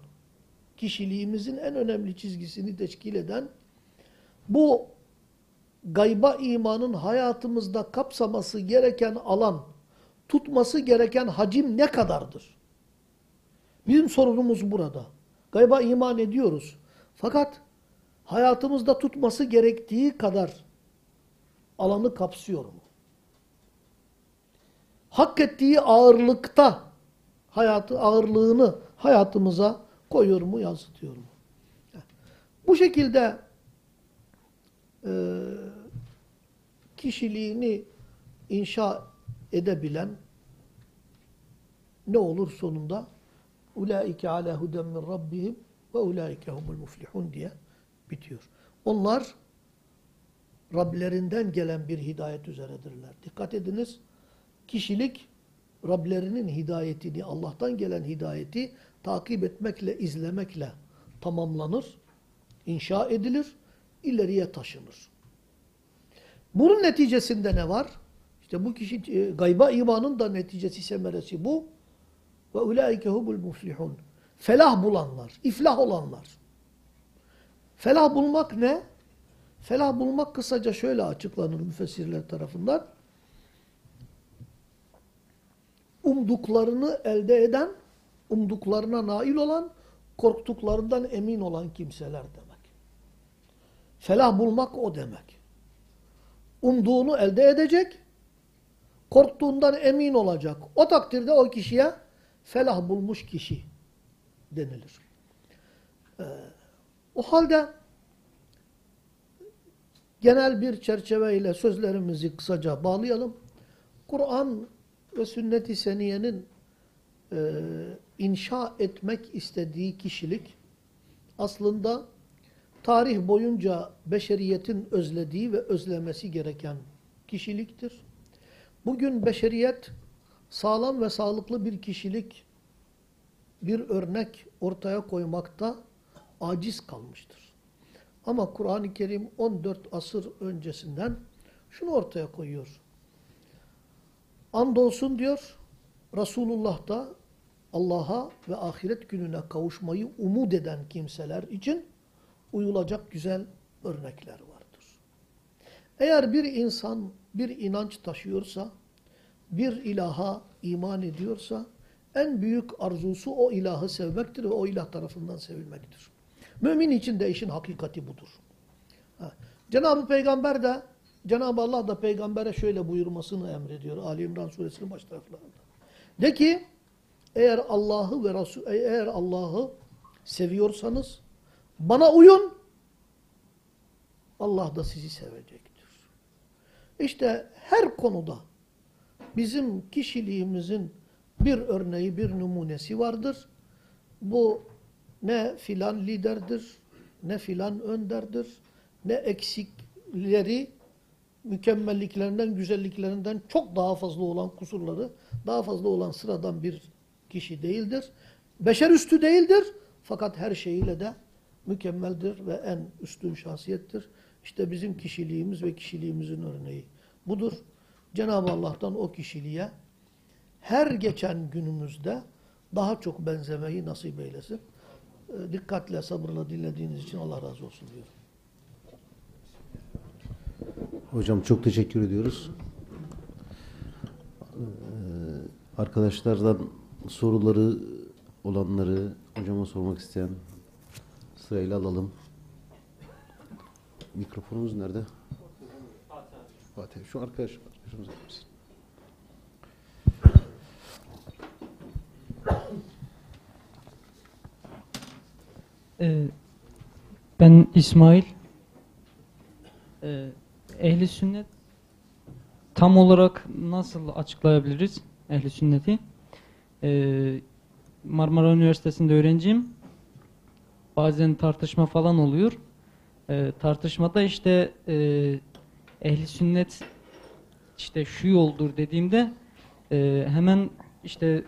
kişiliğimizin en önemli çizgisini teşkil eden bu gayba imanın hayatımızda kapsaması gereken alan, tutması gereken hacim ne kadardır? Bizim sorunumuz burada. Gayba iman ediyoruz. Fakat hayatımızda tutması gerektiği kadar alanı kapsıyor mu? Hak ettiği ağırlıkta hayatı ağırlığını hayatımıza koyuyor mu, yansıtıyor mu? Bu şekilde e, kişiliğini inşa edebilen ne olur sonunda? Ulaike ala huden min rabbihim ve ulaike humul muflihun diye bitiyor. Onlar Rablerinden gelen bir hidayet üzeredirler. Dikkat ediniz. Kişilik Rablerinin hidayetini, Allah'tan gelen hidayeti takip etmekle, izlemekle tamamlanır, inşa edilir, ileriye taşınır. Bunun neticesinde ne var? İşte bu kişi e, gayba imanın da neticesi semeresi bu. Ve ulaike humul muflihun. Felah bulanlar, iflah olanlar. Felah bulmak ne? Felah bulmak kısaca şöyle açıklanır müfessirler tarafından. Umduklarını elde eden, umduklarına nail olan, korktuklarından emin olan kimseler demek. Felah bulmak o demek. Umduğunu elde edecek, korktuğundan emin olacak. O takdirde o kişiye felah bulmuş kişi denilir. Ee, o halde genel bir çerçeveyle sözlerimizi kısaca bağlayalım. Kur'an ve sünnet-i seniyenin e, inşa etmek istediği kişilik aslında tarih boyunca beşeriyetin özlediği ve özlemesi gereken kişiliktir. Bugün beşeriyet sağlam ve sağlıklı bir kişilik, bir örnek ortaya koymakta aciz kalmıştır. Ama Kur'an-ı Kerim 14 asır öncesinden şunu ortaya koyuyor. Andolsun diyor, Resulullah da Allah'a ve ahiret gününe kavuşmayı umut eden kimseler için uyulacak güzel örnekler vardır. Eğer bir insan bir inanç taşıyorsa, bir ilaha iman ediyorsa, en büyük arzusu o ilahı sevmektir ve o ilah tarafından sevilmektir. Mümin için de işin hakikati budur. Cenab-ı Peygamber de, Cenab-ı Allah da peygambere şöyle buyurmasını emrediyor Ali İmran suresinin baş taraflarında. De ki, eğer Allah'ı ve Resul, eğer Allah'ı seviyorsanız bana uyun. Allah da sizi sevecektir. İşte her konuda bizim kişiliğimizin bir örneği, bir numunesi vardır. Bu ne filan liderdir, ne filan önderdir, ne eksikleri mükemmelliklerinden, güzelliklerinden çok daha fazla olan kusurları, daha fazla olan sıradan bir kişi değildir. Beşer üstü değildir. Fakat her şeyiyle de mükemmeldir ve en üstün şahsiyettir. İşte bizim kişiliğimiz ve kişiliğimizin örneği budur. Cenab-ı Allah'tan o kişiliğe her geçen günümüzde daha çok benzemeyi nasip eylesin. E, dikkatle, sabırla dinlediğiniz için Allah razı olsun diyorum. Hocam çok teşekkür ediyoruz. Ee, Arkadaşlardan soruları olanları hocama sormak isteyen sırayla alalım. Mikrofonumuz nerede? Fatih. Şu arkadaş, ben İsmail. Ee, ehli sünnet tam olarak nasıl açıklayabiliriz ehli sünneti? Ee, Marmara Üniversitesi'nde öğrenciyim. Bazen tartışma falan oluyor. Ee, tartışmada işte e, ehli sünnet işte şu yoldur dediğimde e, hemen işte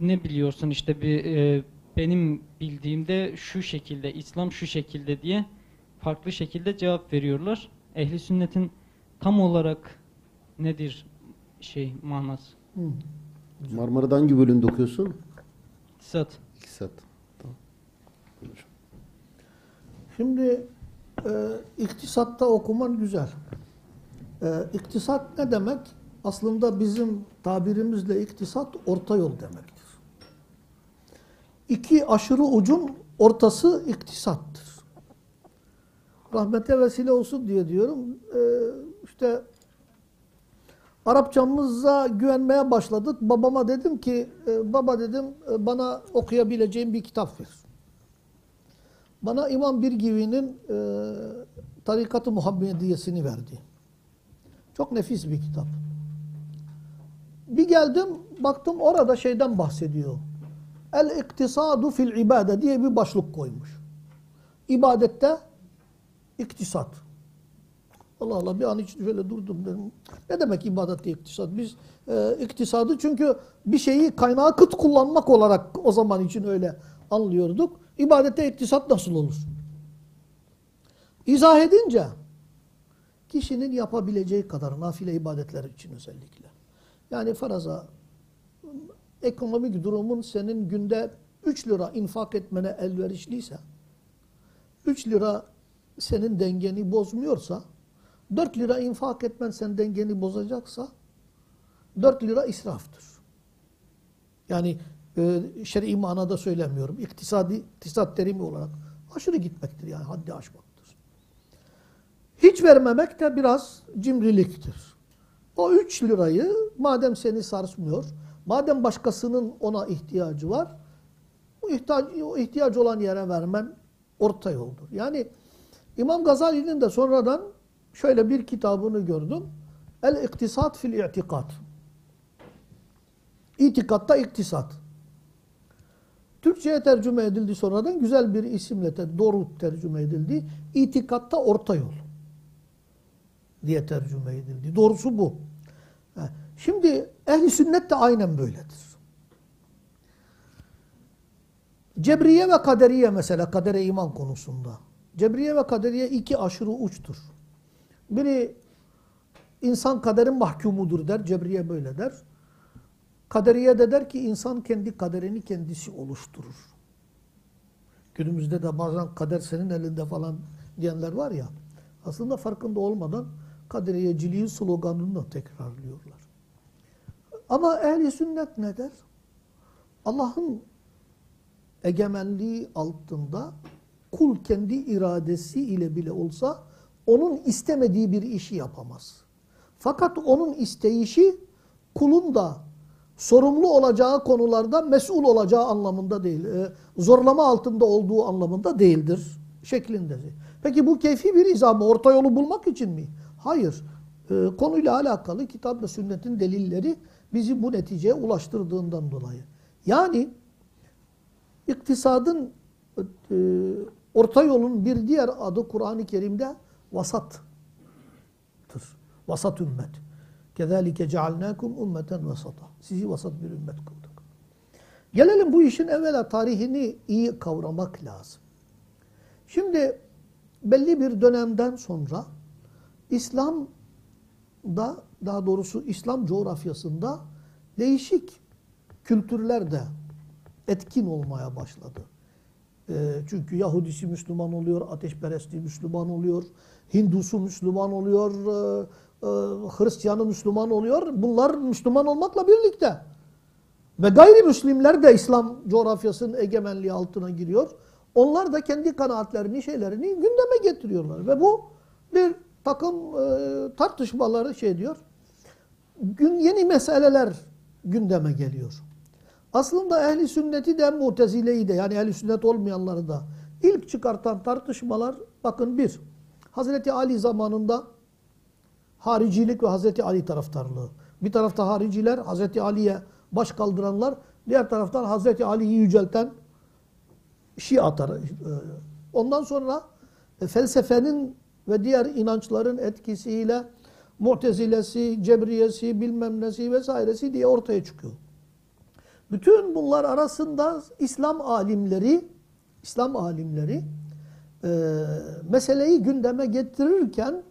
ne biliyorsun işte bir e, benim bildiğimde şu şekilde İslam şu şekilde diye farklı şekilde cevap veriyorlar. Ehli sünnetin tam olarak nedir şey manası? Hı. Marmara'da hangi bölümde okuyorsun? İktisat. İktisat. Tamam. Buyur. Şimdi e, iktisatta okuman güzel. E, iktisat ne demek? Aslında bizim tabirimizle iktisat orta yol demektir. İki aşırı ucun ortası iktisattır. Rahmete vesile olsun diye diyorum. E, işte Arapçamıza güvenmeye başladık. Babama dedim ki, e, baba dedim e, bana okuyabileceğim bir kitap ver. Bana İmam Birgivi'nin e, Tarikat-ı Muhammediyesini verdi. Çok nefis bir kitap. Bir geldim, baktım orada şeyden bahsediyor. El-iktisadu fil ibade diye bir başlık koymuş. İbadette iktisat. Allah Allah bir an için şöyle durdum dedim. Ne demek ibadette iktisat? Biz e, iktisadı çünkü bir şeyi kaynağı kıt kullanmak olarak o zaman için öyle anlıyorduk. İbadette iktisat nasıl olur? İzah edince kişinin yapabileceği kadar nafile ibadetler için özellikle. Yani faraza ekonomik durumun senin günde 3 lira infak etmene elverişliyse 3 lira senin dengeni bozmuyorsa 4 lira infak etmen sen dengeni bozacaksa 4 lira israftır. Yani e, şer'i manada söylemiyorum. İktisadi, iktisat terimi olarak aşırı gitmektir yani haddi aşmaktır. Hiç vermemek de biraz cimriliktir. O 3 lirayı madem seni sarsmıyor, madem başkasının ona ihtiyacı var, o ihtiyaç olan yere vermen orta yoldur. Yani İmam Gazali'nin de sonradan şöyle bir kitabını gördüm. El-İktisat fil i'tikat. İtikatta iktisat. Türkçe'ye tercüme edildi sonradan. Güzel bir isimle de doğru tercüme edildi. İtikatta orta yol diye tercüme edildi. Doğrusu bu. Şimdi ehli sünnet de aynen böyledir. Cebriye ve kaderiye mesela kadere iman konusunda. Cebriye ve kaderiye iki aşırı uçtur. Biri insan kaderin mahkumudur der. Cebriye böyle der. Kaderiye de der ki insan kendi kaderini kendisi oluşturur. Günümüzde de bazen kader senin elinde falan diyenler var ya. Aslında farkında olmadan kaderiyeciliğin sloganını tekrarlıyorlar. Ama ehli sünnet ne der? Allah'ın egemenliği altında kul kendi iradesi ile bile olsa onun istemediği bir işi yapamaz. Fakat onun isteyişi kulun da sorumlu olacağı konularda mesul olacağı anlamında değil. E, zorlama altında olduğu anlamında değildir şeklindedir. Peki bu keyfi bir izah mı? Orta yolu bulmak için mi? Hayır. E, konuyla alakalı kitap ve sünnetin delilleri bizi bu neticeye ulaştırdığından dolayı. Yani iktisadın e, orta yolun bir diğer adı Kur'an-ı Kerim'de vasattır. Vasat ümmet. Kezalike cealnakum ummeten vasata. Sizi vasat bir ümmet kıldık. Gelelim bu işin evvela tarihini iyi kavramak lazım. Şimdi belli bir dönemden sonra İslam'da daha doğrusu İslam coğrafyasında değişik kültürler de etkin olmaya başladı. Ee, çünkü Yahudisi Müslüman oluyor, ateşperesti Müslüman oluyor, Hindusu Müslüman oluyor, e, e, Hristiyanı Müslüman oluyor. Bunlar Müslüman olmakla birlikte. Ve gayrimüslimler de İslam coğrafyasının egemenliği altına giriyor. Onlar da kendi kanaatlerini, şeylerini gündeme getiriyorlar. Ve bu bir takım e, tartışmaları şey diyor. Gün yeni meseleler gündeme geliyor. Aslında ehli sünneti de mutezileyi de yani ehli sünnet olmayanları da ilk çıkartan tartışmalar bakın bir Hazreti Ali zamanında haricilik ve Hazreti Ali taraftarlığı. Bir tarafta hariciler Hazreti Ali'ye baş kaldıranlar, diğer taraftan Hazreti Ali'yi yücelten Şia tarafı. Ondan sonra e, felsefenin ve diğer inançların etkisiyle Mu'tezilesi, Cebriyesi, bilmem nesi vesairesi diye ortaya çıkıyor. Bütün bunlar arasında İslam alimleri İslam alimleri e, meseleyi gündeme getirirken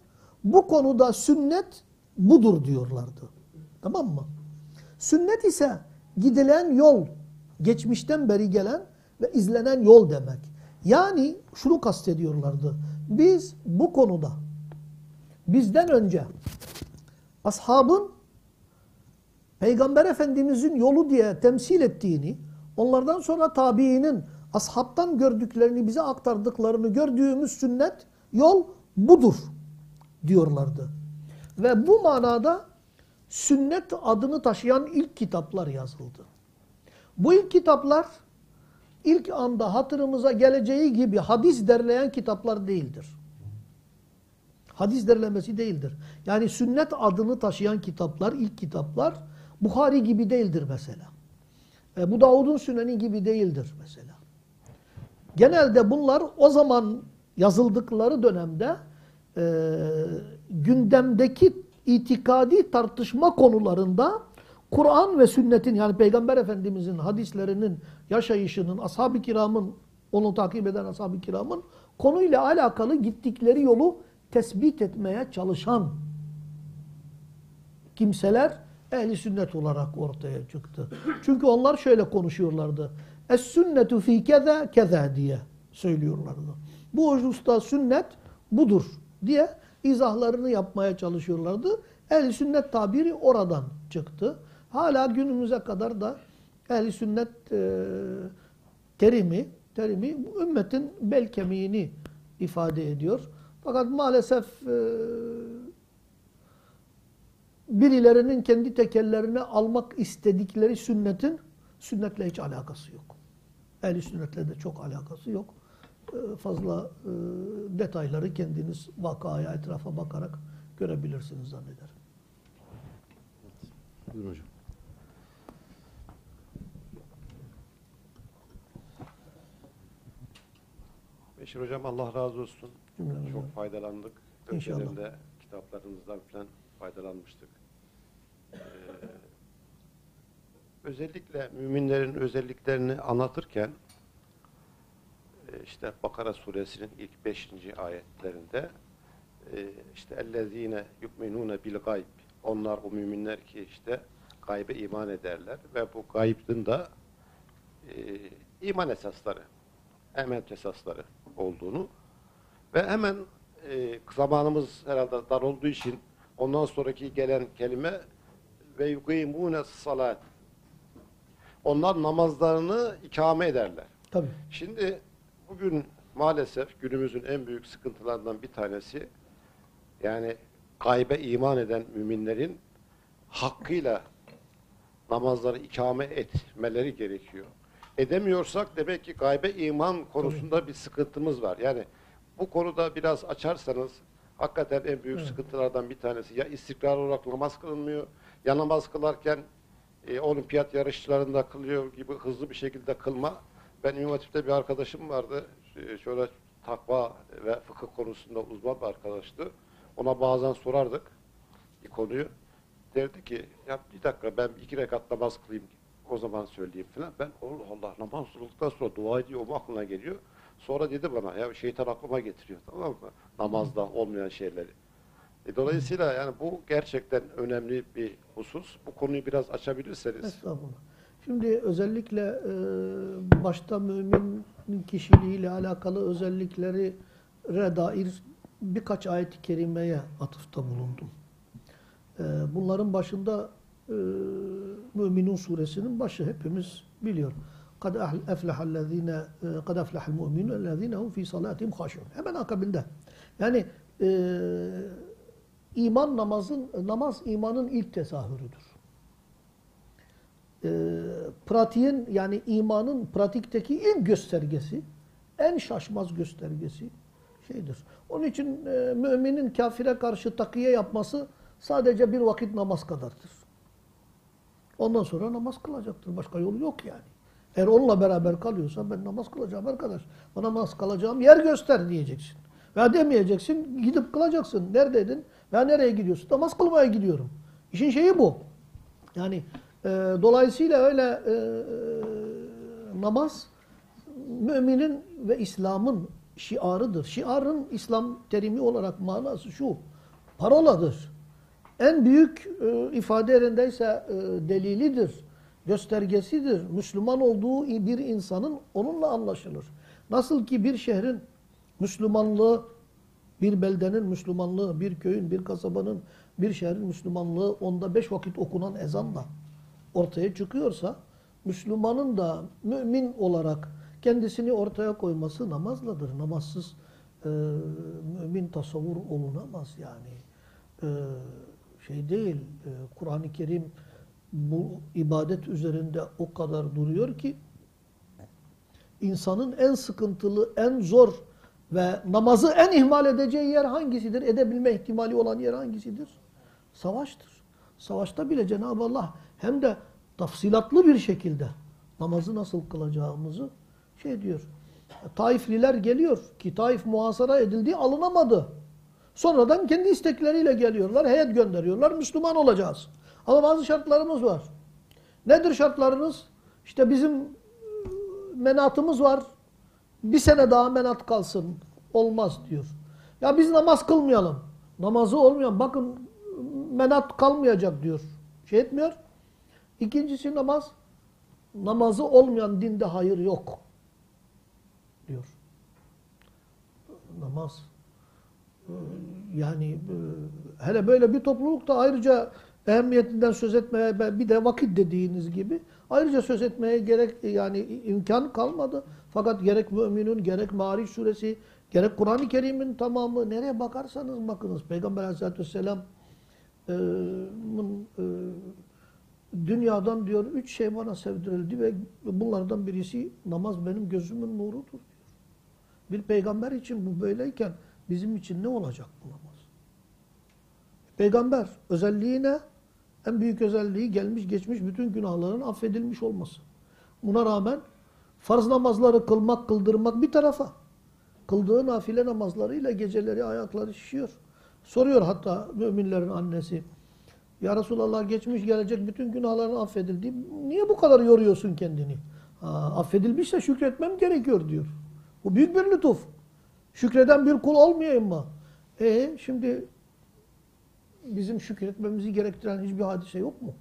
bu konuda sünnet budur diyorlardı. Tamam mı? Sünnet ise gidilen yol, geçmişten beri gelen ve izlenen yol demek. Yani şunu kastediyorlardı. Biz bu konuda bizden önce ashabın Peygamber Efendimizin yolu diye temsil ettiğini, onlardan sonra tabiinin ashabtan gördüklerini bize aktardıklarını gördüğümüz sünnet yol budur diyorlardı. Ve bu manada sünnet adını taşıyan ilk kitaplar yazıldı. Bu ilk kitaplar ilk anda hatırımıza geleceği gibi hadis derleyen kitaplar değildir. Hadis derlemesi değildir. Yani sünnet adını taşıyan kitaplar, ilk kitaplar Bukhari gibi değildir mesela. E, bu Davud'un Süneni gibi değildir mesela. Genelde bunlar o zaman yazıldıkları dönemde e, gündemdeki itikadi tartışma konularında Kur'an ve sünnetin yani Peygamber Efendimizin hadislerinin yaşayışının, ashab-ı kiramın, onu takip eden ashab-ı kiramın konuyla alakalı gittikleri yolu tespit etmeye çalışan kimseler ehli sünnet olarak ortaya çıktı. Çünkü onlar şöyle konuşuyorlardı. Es sünnetu fi keza keza diye söylüyorlardı. Bu hususta sünnet budur diye izahlarını yapmaya çalışıyorlardı. Ehli sünnet tabiri oradan çıktı. Hala günümüze kadar da ehli sünnet e, terimi terimi ümmetin bel kemiğini ifade ediyor. Fakat maalesef e, birilerinin kendi tekellerine almak istedikleri sünnetin sünnetle hiç alakası yok. Ehli sünnetle de çok alakası yok. E, fazla e, detayları kendiniz vakaya, etrafa bakarak görebilirsiniz zannederim. Buyurun hocam. Beşir Hocam Allah razı olsun. Cümlemizden. Çok faydalandık. İnşallah. Önceden de kitaplarınızdan falan faydalanmıştık. Ee, özellikle müminlerin özelliklerini anlatırken e, işte Bakara suresinin ilk 5. ayetlerinde e, işte ellezine yu'minune bil gayb onlar o müminler ki işte gaybe iman ederler ve bu gaybın da e, iman esasları emel esasları olduğunu ve hemen e, zamanımız herhalde dar olduğu için ondan sonraki gelen kelime ve yukimune salat onlar namazlarını ikame ederler. Tabii. Şimdi bugün maalesef günümüzün en büyük sıkıntılarından bir tanesi yani gaybe iman eden müminlerin hakkıyla namazları ikame etmeleri gerekiyor. Edemiyorsak demek ki gaybe iman konusunda bir sıkıntımız var. Yani bu konuda biraz açarsanız hakikaten en büyük Evet. sıkıntılardan bir tanesi ya istikrar olarak namaz kılınmıyor ya namaz kılarken e, olimpiyat yarışçılarında kılıyor gibi hızlı bir şekilde kılma. Ben Hatip'te bir arkadaşım vardı. E, şöyle takva ve fıkıh konusunda uzman bir arkadaştı. Ona bazen sorardık bir konuyu. Derdi ki ya bir dakika ben iki rekat namaz kılayım o zaman söyleyeyim falan. Ben Allah Allah namaz kıldıktan sonra dua ediyor o aklına geliyor. Sonra dedi bana ya şeytan aklıma getiriyor tamam mı? Namazda olmayan şeyleri. E, dolayısıyla yani bu gerçekten önemli bir husus. Bu konuyu biraz açabilirseniz. Estağfurullah. Şimdi özellikle e, başta müminin kişiliğiyle alakalı özellikleri dair birkaç ayet-i kerimeye atıfta bulundum. E, bunların başında e, Müminun suresinin başı hepimiz biliyor. Kad eflehallezine e, kad eflehal mu'minun ellezine hum fi salatihim haşun. Hemen akabinde. Yani e, iman namazın namaz imanın ilk tezahürüdür. E, pratiğin yani imanın pratikteki ilk göstergesi, en şaşmaz göstergesi şeydir. Onun için e, müminin kafire karşı takiye yapması sadece bir vakit namaz kadardır. Ondan sonra namaz kılacaktır. Başka yolu yok yani. Eğer onunla beraber kalıyorsa ben namaz kılacağım arkadaş. Bana namaz kılacağım yer göster diyeceksin. Veya demeyeceksin gidip kılacaksın. Neredeydin? Veya nereye gidiyorsun? Namaz kılmaya gidiyorum. İşin şeyi bu. Yani e, dolayısıyla öyle e, namaz müminin ve İslam'ın şiarıdır. Şiarın İslam terimi olarak manası şu. Paroladır. En büyük e, ifade yerindeyse e, delilidir, göstergesidir. Müslüman olduğu bir insanın onunla anlaşılır. Nasıl ki bir şehrin Müslümanlığı, bir beldenin Müslümanlığı, bir köyün, bir kasabanın, bir şehrin Müslümanlığı onda beş vakit okunan ezanla ortaya çıkıyorsa, Müslümanın da mümin olarak kendisini ortaya koyması namazladır. Namazsız e, mümin tasavvur olunamaz yani. E, şey değil, e, Kur'an-ı Kerim bu ibadet üzerinde o kadar duruyor ki insanın en sıkıntılı, en zor ve namazı en ihmal edeceği yer hangisidir? Edebilme ihtimali olan yer hangisidir? Savaştır. Savaşta bile Cenab-ı Allah hem de tafsilatlı bir şekilde namazı nasıl kılacağımızı şey diyor. Taifliler geliyor ki Taif muhasara edildi, alınamadı. Sonradan kendi istekleriyle geliyorlar, heyet gönderiyorlar, Müslüman olacağız. Ama bazı şartlarımız var. Nedir şartlarınız? İşte bizim menatımız var. Bir sene daha menat kalsın. Olmaz diyor. Ya biz namaz kılmayalım. Namazı olmayan bakın menat kalmayacak diyor. Şey etmiyor. İkincisi namaz. Namazı olmayan dinde hayır yok. Diyor. Namaz. Yani hele böyle bir toplulukta ayrıca ehemmiyetinden söz etmeye bir de vakit dediğiniz gibi ayrıca söz etmeye gerek yani imkan kalmadı. Fakat gerek Müminun gerek Ma'ariç suresi gerek Kur'an-ı Kerim'in tamamı nereye bakarsanız bakınız Peygamber Aleyhisselatü Vesselam'ın e, dünyadan diyor üç şey bana sevdirildi ve bunlardan birisi namaz benim gözümün nurudur diyor. Bir peygamber için bu böyleyken bizim için ne olacak bu namaz? Peygamber özelliği ne? En büyük özelliği gelmiş geçmiş bütün günahların affedilmiş olması. Buna rağmen farz namazları kılmak, kıldırmak bir tarafa. Kıldığı nafile namazlarıyla geceleri ayakları şişiyor. Soruyor hatta müminlerin annesi. Ya Resulallah geçmiş gelecek bütün günahların affedildi. Niye bu kadar yoruyorsun kendini? Ha, affedilmişse şükretmem gerekiyor diyor. Bu büyük bir lütuf. Şükreden bir kul olmayayım mı? E şimdi bizim şükretmemizi gerektiren hiçbir hadise yok mu?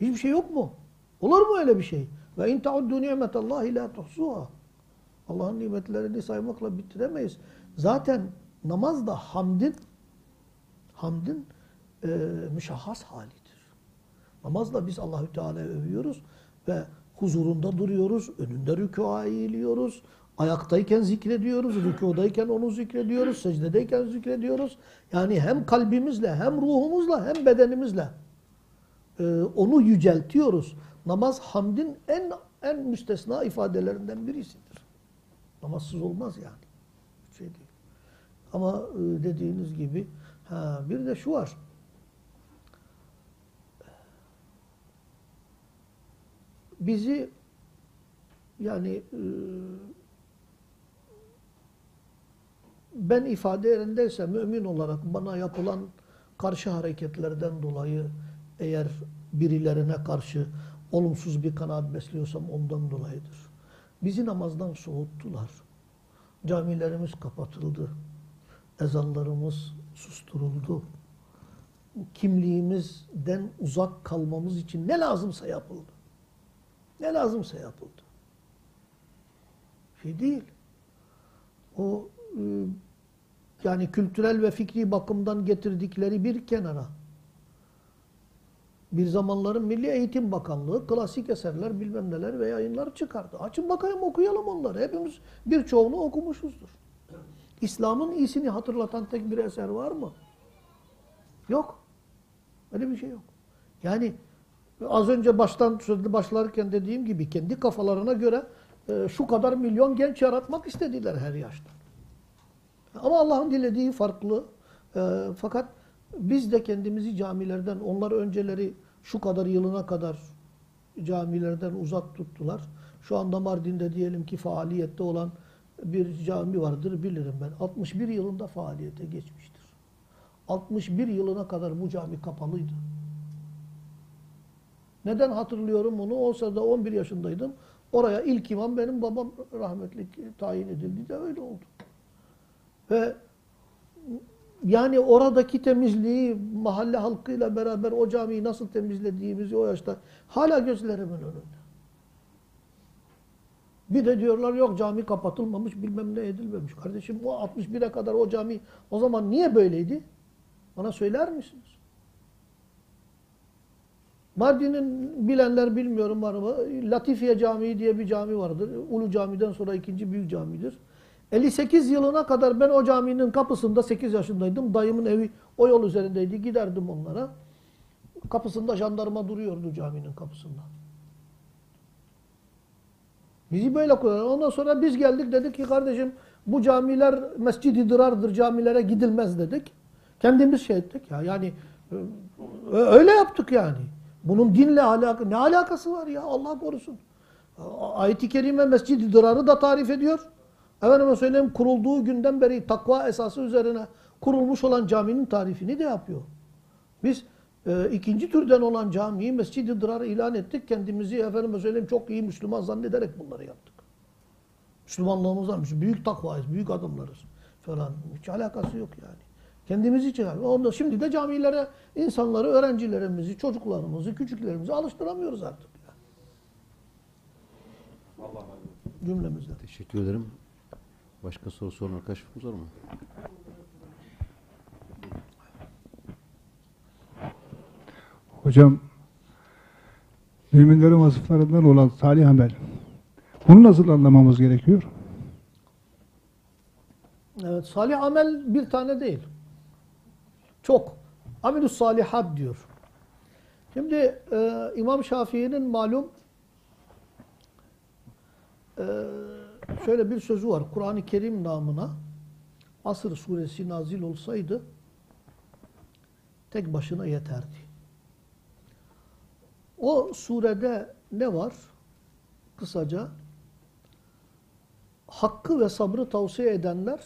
Hiçbir şey yok mu? Olur mu öyle bir şey? Ve in tauddu nimetallahi la tuhsuha. Allah'ın nimetlerini saymakla bitiremeyiz. Zaten namaz da hamdin hamdin e, müşahhas halidir. Namazla biz Allahü Teala'yı övüyoruz ve huzurunda duruyoruz, önünde rükûa eğiliyoruz, ayaktayken zikrediyoruz, rükûdayken onu zikrediyoruz, secdedeyken zikrediyoruz. Yani hem kalbimizle, hem ruhumuzla, hem bedenimizle e, onu yüceltiyoruz. Namaz hamdin en en müstesna ifadelerinden birisidir. Namazsız olmaz yani. Şey değil. Ama e, dediğiniz gibi ha, bir de şu var. Bizi yani e, ben ifade yerindeyse mümin olarak bana yapılan karşı hareketlerden dolayı eğer birilerine karşı olumsuz bir kanaat besliyorsam ondan dolayıdır. Bizi namazdan soğuttular. Camilerimiz kapatıldı. Ezanlarımız susturuldu. Kimliğimizden uzak kalmamız için ne lazımsa yapıldı. Ne lazımsa yapıldı. Şey değil. O e, yani kültürel ve fikri bakımdan getirdikleri bir kenara. Bir zamanların Milli Eğitim Bakanlığı klasik eserler bilmem neler ve yayınlar çıkardı. Açın bakayım okuyalım onları. Hepimiz birçoğunu okumuşuzdur. İslam'ın iyisini hatırlatan tek bir eser var mı? Yok. Öyle bir şey yok. Yani az önce baştan sözü başlarken dediğim gibi kendi kafalarına göre e, şu kadar milyon genç yaratmak istediler her yaşta. Ama Allah'ın dilediği farklı. E, fakat biz de kendimizi camilerden, onlar önceleri şu kadar yılına kadar camilerden uzak tuttular. Şu anda Mardin'de diyelim ki faaliyette olan bir cami vardır bilirim ben. 61 yılında faaliyete geçmiştir. 61 yılına kadar bu cami kapalıydı. Neden hatırlıyorum bunu? O sırada 11 yaşındaydım. Oraya ilk imam benim babam rahmetli tayin edildi de öyle oldu. Ve yani oradaki temizliği mahalle halkıyla beraber o camiyi nasıl temizlediğimizi o yaşta hala gözlerimin önünde. Bir de diyorlar yok cami kapatılmamış bilmem ne edilmemiş. Kardeşim o 61'e kadar o cami o zaman niye böyleydi? Bana söyler misiniz? Mardin'in bilenler bilmiyorum var mı? Latifiye Camii diye bir cami vardır. Ulu Cami'den sonra ikinci büyük camidir. 58 yılına kadar ben o caminin kapısında 8 yaşındaydım. Dayımın evi o yol üzerindeydi. Giderdim onlara. Kapısında jandarma duruyordu caminin kapısında. Bizi böyle koyuyorlar. Ondan sonra biz geldik dedik ki kardeşim bu camiler mescid-i dırardır camilere gidilmez dedik. Kendimiz şey ettik ya yani e, öyle yaptık yani. Bunun dinle alakası ne alakası var ya Allah korusun. Ayet-i Kerime mescid-i dırarı da tarif ediyor. Efendime söyleyeyim kurulduğu günden beri takva esası üzerine kurulmuş olan caminin tarifini de yapıyor. Biz e, ikinci türden olan camiyi mescid-i dırar ilan ettik. Kendimizi efendime söyleyeyim çok iyi Müslüman zannederek bunları yaptık. Müslümanlığımızdan biz büyük takvayız, büyük adımlarız falan. Hiç alakası yok yani. Kendimizi çıkar. Onda şimdi de camilere insanları, öğrencilerimizi, çocuklarımızı, küçüklerimizi alıştıramıyoruz artık. Allah razı olsun. Cümlemizden. Teşekkür ederim. Başka soru soran arkadaşımız var mı? Hocam, müminlerin vasıflarından olan salih amel. Bunu nasıl anlamamız gerekiyor? Evet, salih amel bir tane değil. Çok. Amelus salihat diyor. Şimdi e, İmam Şafii'nin malum e, şöyle bir sözü var. Kur'an-ı Kerim namına Asr suresi nazil olsaydı tek başına yeterdi. O surede ne var? Kısaca hakkı ve sabrı tavsiye edenler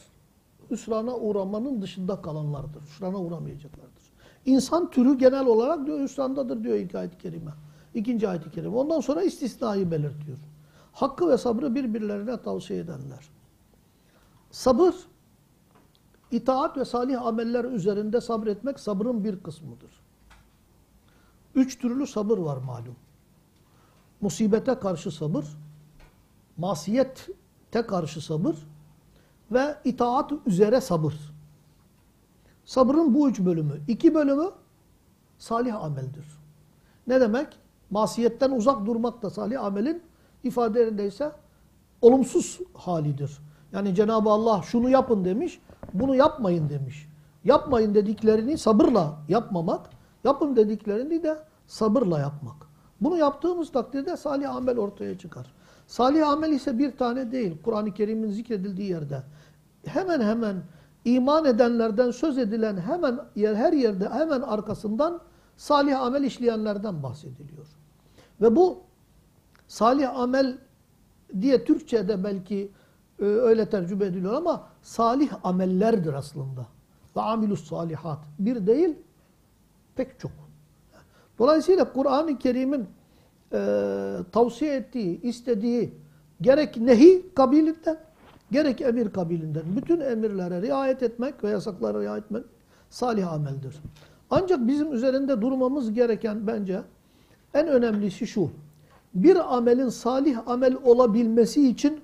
hüsrana uğramanın dışında kalanlardır. Hüsrana uğramayacaklardır. İnsan türü genel olarak diyor hüsrandadır diyor ilk ayet-i kerime. İkinci ayet-i kerime. Ondan sonra istisnayı belirtiyor. Hakkı ve sabrı birbirlerine tavsiye edenler. Sabır, itaat ve salih ameller üzerinde sabretmek sabrın bir kısmıdır. Üç türlü sabır var malum. Musibete karşı sabır, masiyette karşı sabır ve itaat üzere sabır. Sabrın bu üç bölümü. iki bölümü salih ameldir. Ne demek? Masiyetten uzak durmak da salih amelin ifade yerindeyse olumsuz halidir. Yani Cenab-ı Allah şunu yapın demiş, bunu yapmayın demiş. Yapmayın dediklerini sabırla yapmamak, yapın dediklerini de sabırla yapmak. Bunu yaptığımız takdirde salih amel ortaya çıkar. Salih amel ise bir tane değil. Kur'an-ı Kerim'in zikredildiği yerde. Hemen hemen iman edenlerden söz edilen hemen yer, her yerde hemen arkasından salih amel işleyenlerden bahsediliyor. Ve bu salih amel diye Türkçe'de belki e, öyle tercüme ediliyor ama salih amellerdir aslında. Ve amilus salihat. Bir değil, pek çok. Dolayısıyla Kur'an-ı Kerim'in e, tavsiye ettiği, istediği gerek nehi kabilinden, gerek emir kabilinden bütün emirlere riayet etmek ve yasaklara riayet etmek salih ameldir. Ancak bizim üzerinde durmamız gereken bence en önemlisi şu. Bir amelin salih amel olabilmesi için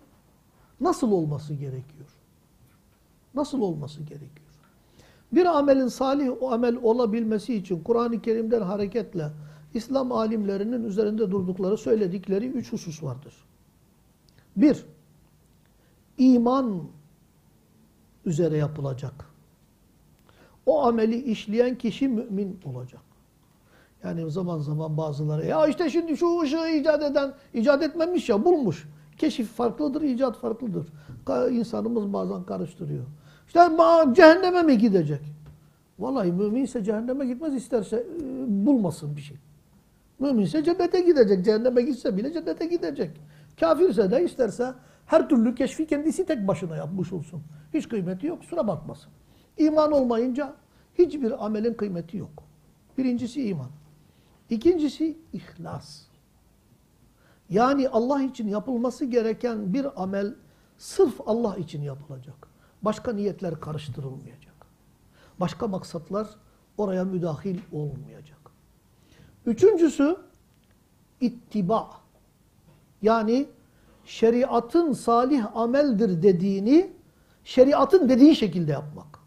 nasıl olması gerekiyor? Nasıl olması gerekiyor? Bir amelin salih amel olabilmesi için Kur'an-ı Kerim'den hareketle İslam alimlerinin üzerinde durdukları, söyledikleri üç husus vardır. Bir, iman üzere yapılacak. O ameli işleyen kişi mümin olacak. Yani zaman zaman bazıları ya işte şimdi şu ışığı icat eden icat etmemiş ya bulmuş. Keşif farklıdır, icat farklıdır. İnsanımız bazen karıştırıyor. İşte cehenneme mi gidecek? Vallahi müminse cehenneme gitmez isterse e, bulmasın bir şey. Müminse cennete gidecek. Cehenneme gitse bile cennete gidecek. Kafirse de isterse her türlü keşfi kendisi tek başına yapmış olsun. Hiç kıymeti yok, kusura bakmasın. İman olmayınca hiçbir amelin kıymeti yok. Birincisi iman. İkincisi ihlas. Yani Allah için yapılması gereken bir amel sırf Allah için yapılacak. Başka niyetler karıştırılmayacak. Başka maksatlar oraya müdahil olmayacak. Üçüncüsü ittiba. Yani şeriatın salih ameldir dediğini şeriatın dediği şekilde yapmak.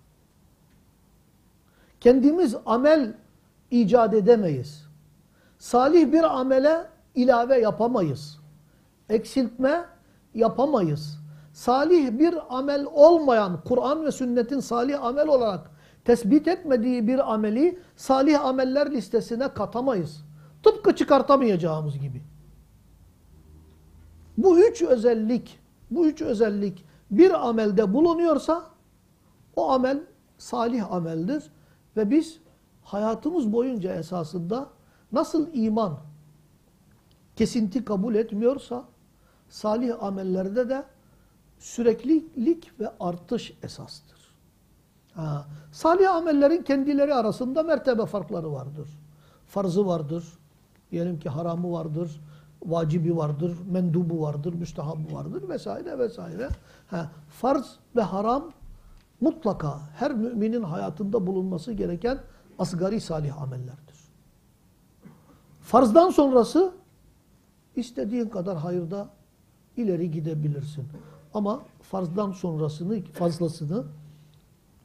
Kendimiz amel icat edemeyiz. Salih bir amele ilave yapamayız. Eksiltme yapamayız. Salih bir amel olmayan, Kur'an ve sünnetin salih amel olarak tespit etmediği bir ameli salih ameller listesine katamayız. Tıpkı çıkartamayacağımız gibi. Bu üç özellik, bu üç özellik bir amelde bulunuyorsa o amel salih ameldir ve biz hayatımız boyunca esasında nasıl iman kesinti kabul etmiyorsa salih amellerde de süreklilik ve artış esastır. Ha, salih amellerin kendileri arasında mertebe farkları vardır. Farzı vardır, diyelim ki haramı vardır, vacibi vardır, mendubu vardır, müstehabı vardır vesaire vesaire. Ha, farz ve haram mutlaka her müminin hayatında bulunması gereken asgari salih amellerdir. Farzdan sonrası istediğin kadar hayırda ileri gidebilirsin. Ama farzdan sonrasını, fazlasını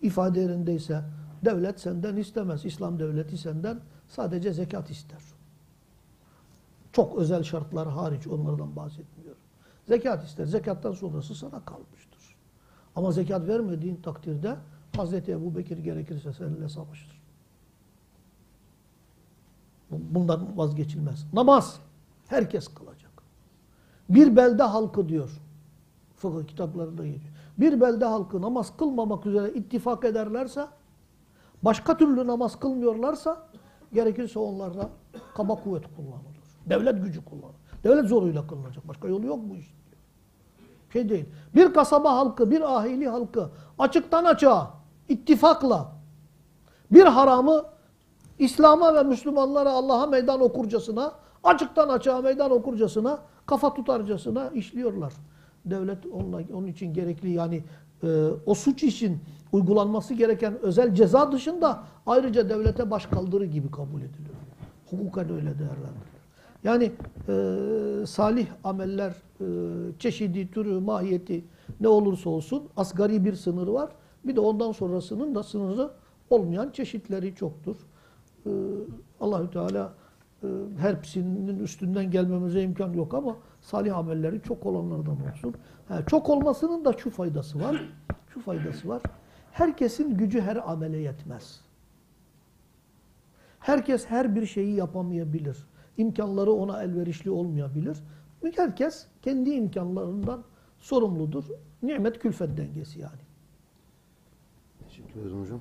ifade yerindeyse devlet senden istemez. İslam devleti senden sadece zekat ister. Çok özel şartlar hariç onlardan bahsetmiyorum. Zekat ister. Zekattan sonrası sana kalmıştır. Ama zekat vermediğin takdirde Hazreti Ebu Bekir gerekirse seninle savaşır. Bundan vazgeçilmez. Namaz herkes kılacak. Bir belde halkı diyor. Fıkıh kitaplarında geçiyor. Bir belde halkı namaz kılmamak üzere ittifak ederlerse, başka türlü namaz kılmıyorlarsa, gerekirse onlarla kaba kuvvet kullanılır. Devlet gücü kullanılır. Devlet zoruyla kılınacak. Başka yolu yok bu iş. Şey değil. Bir kasaba halkı, bir ahili halkı açıktan açığa, ittifakla bir haramı İslam'a ve Müslümanlara Allah'a meydan okurcasına, açıktan açığa meydan okurcasına, kafa tutarcasına işliyorlar. Devlet onunla, onun için gerekli yani e, o suç için uygulanması gereken özel ceza dışında ayrıca devlete başkaldırı gibi kabul ediliyor. Hukuken öyle değerlendirilir. Yani e, salih ameller e, çeşidi, türü, mahiyeti ne olursa olsun asgari bir sınırı var. Bir de ondan sonrasının da sınırı olmayan çeşitleri çoktur. Ee, Allahü Teala e, hepsinin üstünden gelmemize imkan yok ama salih amelleri çok olanlardan olsun. Ha, çok olmasının da şu faydası var. Şu faydası var. Herkesin gücü her amele yetmez. Herkes her bir şeyi yapamayabilir. İmkanları ona elverişli olmayabilir. Herkes kendi imkanlarından sorumludur. Nimet külfet dengesi yani. Teşekkür ederim hocam.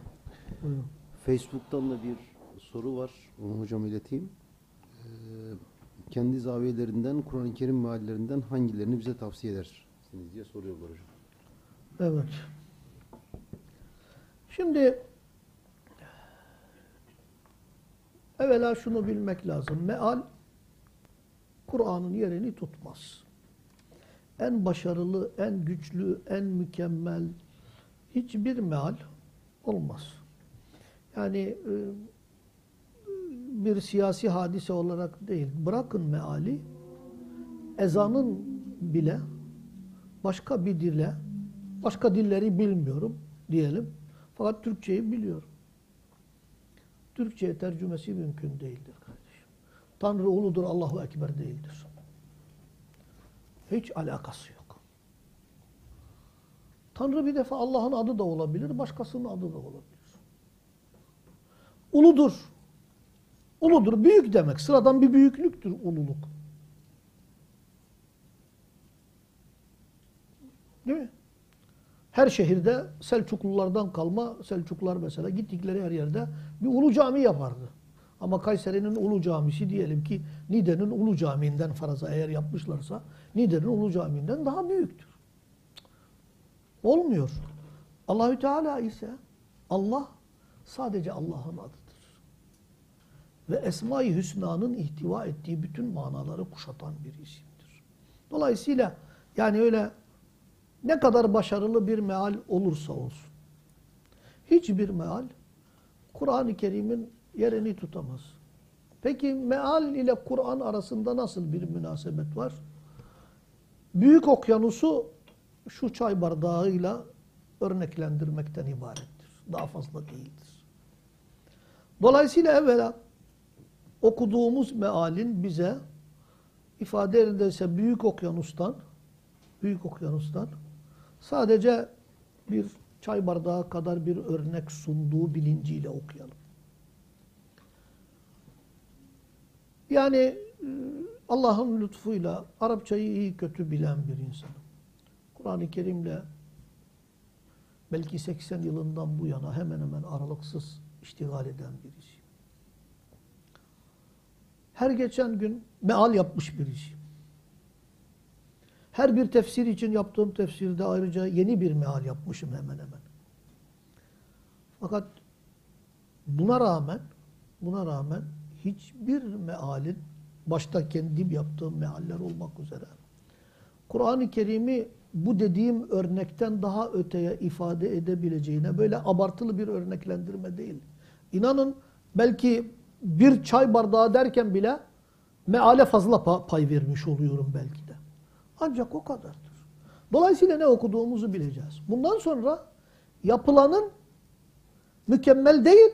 Buyurun. Facebook'tan da bir soru var. Onu hocam ileteyim. Ee, kendi zaviyelerinden, Kur'an-ı Kerim meallerinden hangilerini bize tavsiye edersiniz diye soruyorlar hocam. Evet. Şimdi evvela şunu bilmek lazım. Meal Kur'an'ın yerini tutmaz. En başarılı, en güçlü, en mükemmel hiçbir meal olmaz. Yani e, bir siyasi hadise olarak değil. Bırakın meali ezanın bile başka bir dille, başka dilleri bilmiyorum diyelim. Fakat Türkçeyi biliyorum. Türkçe'ye tercümesi mümkün değildir kardeşim. Tanrı uludur, Allahu Ekber değildir. Hiç alakası yok. Tanrı bir defa Allah'ın adı da olabilir, başkasının adı da olabilir. Uludur. Uludur, büyük demek. Sıradan bir büyüklüktür ululuk. Değil mi? Her şehirde Selçuklulardan kalma, Selçuklular mesela gittikleri her yerde bir ulu cami yapardı. Ama Kayseri'nin ulu camisi diyelim ki Niğde'nin ulu camiinden faraza eğer yapmışlarsa Niğde'nin ulu camiinden daha büyüktür. Olmuyor. Allahü Teala ise Allah sadece Allah'ın adıdır. Ve Esma-i Hüsna'nın ihtiva ettiği bütün manaları kuşatan bir isimdir. Dolayısıyla yani öyle ne kadar başarılı bir meal olursa olsun. Hiçbir meal Kur'an-ı Kerim'in yerini tutamaz. Peki meal ile Kur'an arasında nasıl bir münasebet var? Büyük okyanusu şu çay bardağıyla örneklendirmekten ibarettir. Daha fazla değildir. Dolayısıyla evvela okuduğumuz mealin bize ifade edilse büyük okyanustan büyük okyanustan sadece bir çay bardağı kadar bir örnek sunduğu bilinciyle okuyalım. Yani e, Allah'ın lütfuyla Arapçayı iyi kötü bilen bir insanım. Kur'an-ı Kerim'le belki 80 yılından bu yana hemen hemen aralıksız iştigal eden birisi. Her geçen gün meal yapmış birisi. Her bir tefsir için yaptığım tefsirde ayrıca yeni bir meal yapmışım hemen hemen. Fakat buna rağmen buna rağmen hiçbir mealin başta kendim yaptığım mealler olmak üzere Kur'an-ı Kerim'i bu dediğim örnekten daha öteye ifade edebileceğine böyle abartılı bir örneklendirme değil. İnanın belki bir çay bardağı derken bile meale fazla pa- pay vermiş oluyorum belki de. Ancak o kadardır. Dolayısıyla ne okuduğumuzu bileceğiz. Bundan sonra yapılanın mükemmel değil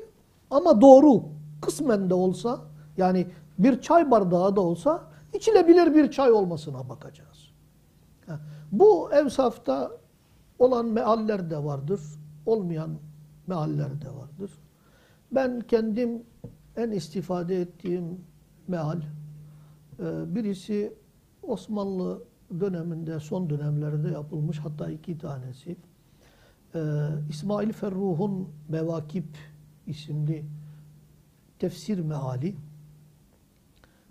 ama doğru kısmen de olsa yani bir çay bardağı da olsa içilebilir bir çay olmasına bakacağız. Bu evsafta olan mealler de vardır. Olmayan mealler de vardır. Ben kendim en istifade ettiğim meal e, birisi Osmanlı döneminde son dönemlerde yapılmış hatta iki tanesi e, İsmail Ferruh'un Mevakip isimli tefsir meali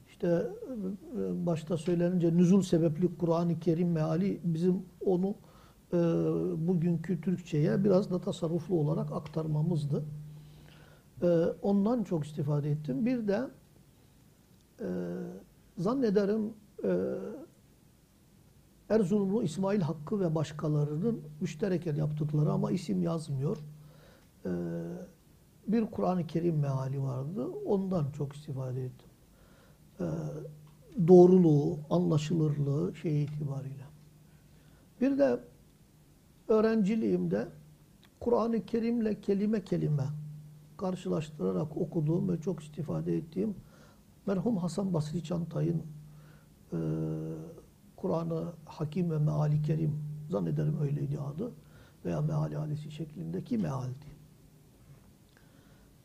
işte e, başta söylenince nüzul sebepli Kur'an-ı Kerim meali bizim onu bugünkü Türkçe'ye biraz da tasarruflu olarak aktarmamızdı. E, ondan çok istifade ettim. Bir de e, zannederim e, Erzurumlu İsmail Hakkı ve başkalarının müştereken yaptıkları ama isim yazmıyor. E, bir Kur'an-ı Kerim meali vardı. Ondan çok istifade ettim. E, doğruluğu, anlaşılırlığı şey itibariyle. Bir de öğrenciliğimde Kur'an-ı Kerim'le kelime kelime karşılaştırarak okuduğum ve çok istifade ettiğim merhum Hasan Basri Çantay'ın e, Kur'an'ı Hakim ve Meali Kerim zannederim öyleydi adı veya Meali Alesi şeklindeki mealdi.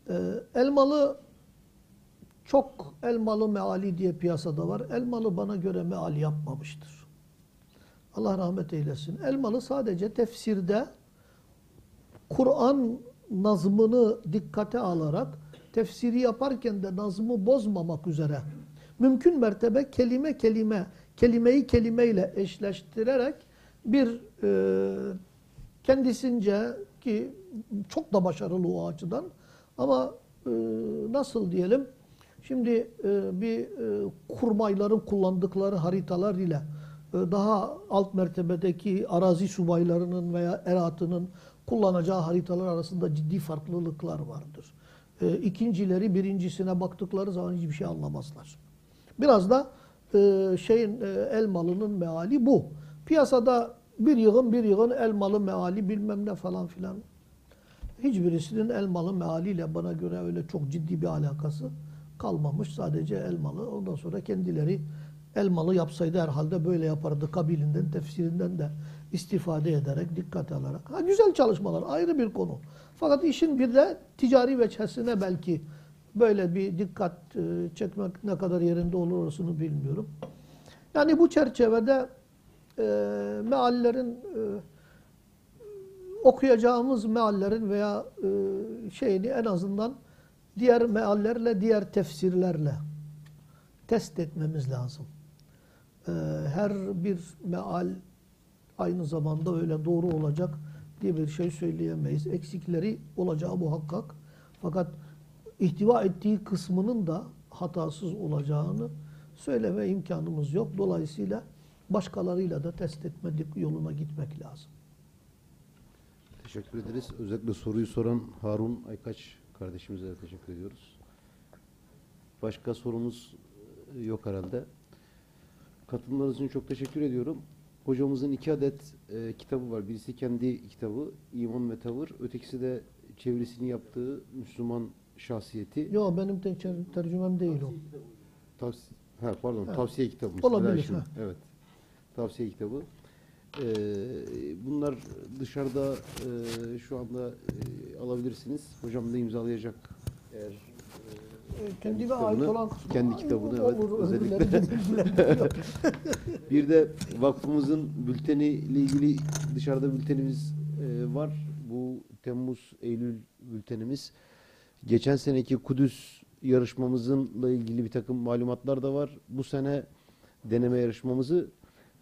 E, Elmalı çok Elmalı meali diye piyasada var. Elmalı bana göre meal yapmamıştır. Allah rahmet eylesin. Elmalı sadece tefsirde Kur'an nazmını dikkate alarak tefsiri yaparken de nazmı bozmamak üzere mümkün mertebe kelime kelime, kelimeyi kelimeyle eşleştirerek bir e, kendisince ki çok da başarılı o açıdan. Ama e, nasıl diyelim? Şimdi e, bir e, kurmayların kullandıkları haritalar ile e, daha alt mertebedeki arazi subaylarının veya eratının kullanacağı haritalar arasında ciddi farklılıklar vardır. E, ikincileri birincisine baktıkları zaman hiçbir şey anlamazlar. Biraz da e, şeyin e, elmalının meali bu. Piyasada bir yığın bir yığın elmalı meali bilmem ne falan filan. Hiçbirisinin elmalı mealiyle bana göre öyle çok ciddi bir alakası kalmamış. Sadece elmalı. Ondan sonra kendileri elmalı yapsaydı herhalde böyle yapardı. Kabilinden, tefsirinden de istifade ederek, dikkate alarak. Ha, güzel çalışmalar ayrı bir konu. Fakat işin bir de ticari veçhesine belki böyle bir dikkat e, çekmek ne kadar yerinde olur orasını bilmiyorum. Yani bu çerçevede e, meallerin e, okuyacağımız meallerin veya e, şeyini en azından diğer meallerle, diğer tefsirlerle test etmemiz lazım. E, her bir meal aynı zamanda öyle doğru olacak diye bir şey söyleyemeyiz. Eksikleri olacağı muhakkak. Fakat ihtiva ettiği kısmının da hatasız olacağını söyleme imkanımız yok. Dolayısıyla başkalarıyla da test etme yoluna gitmek lazım. Teşekkür ederiz. Özellikle soruyu soran Harun Aykaç kardeşimize de teşekkür ediyoruz. Başka sorumuz e, yok herhalde. Katılımlarınız için çok teşekkür ediyorum. Hocamızın iki adet e, kitabı var. Birisi kendi kitabı İman ve Tavır. Ötekisi de çevirisini yaptığı Müslüman şahsiyeti. Yok benim de ter- tercümem değil o. Tavsi ha, pardon, Ha. tavsiye kitabı. Olabilir, ha. Evet. Tavsiye kitabı. Ee, bunlar dışarıda e, şu anda e, alabilirsiniz. Hocam da imzalayacak eğer e, kitabını, ait olan kısmı kendi kitabını evet, olur, özellikle. Bir de vakfımızın bülteni ile ilgili dışarıda bültenimiz e, var. Bu Temmuz Eylül bültenimiz. Geçen seneki Kudüs yarışmamızınla ilgili bir takım malumatlar da var. Bu sene deneme yarışmamızla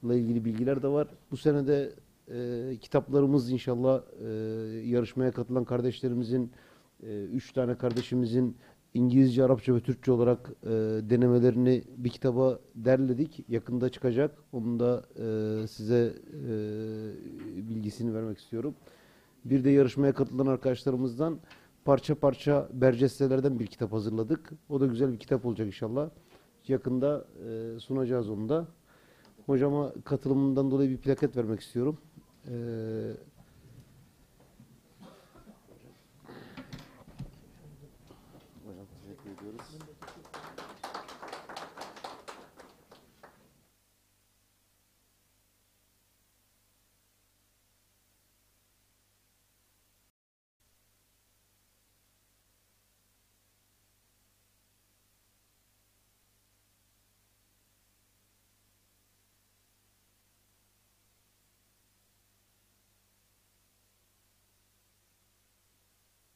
ilgili bilgiler de var. Bu sene de e, kitaplarımız inşallah e, yarışmaya katılan kardeşlerimizin e, üç tane kardeşimizin İngilizce, Arapça ve Türkçe olarak e, denemelerini bir kitaba derledik. Yakında çıkacak. Onun da e, size e, bilgisini vermek istiyorum. Bir de yarışmaya katılan arkadaşlarımızdan parça parça bercestelerden bir kitap hazırladık. O da güzel bir kitap olacak inşallah. Yakında e, sunacağız onu da. Hocama katılımından dolayı bir plaket vermek istiyorum. E,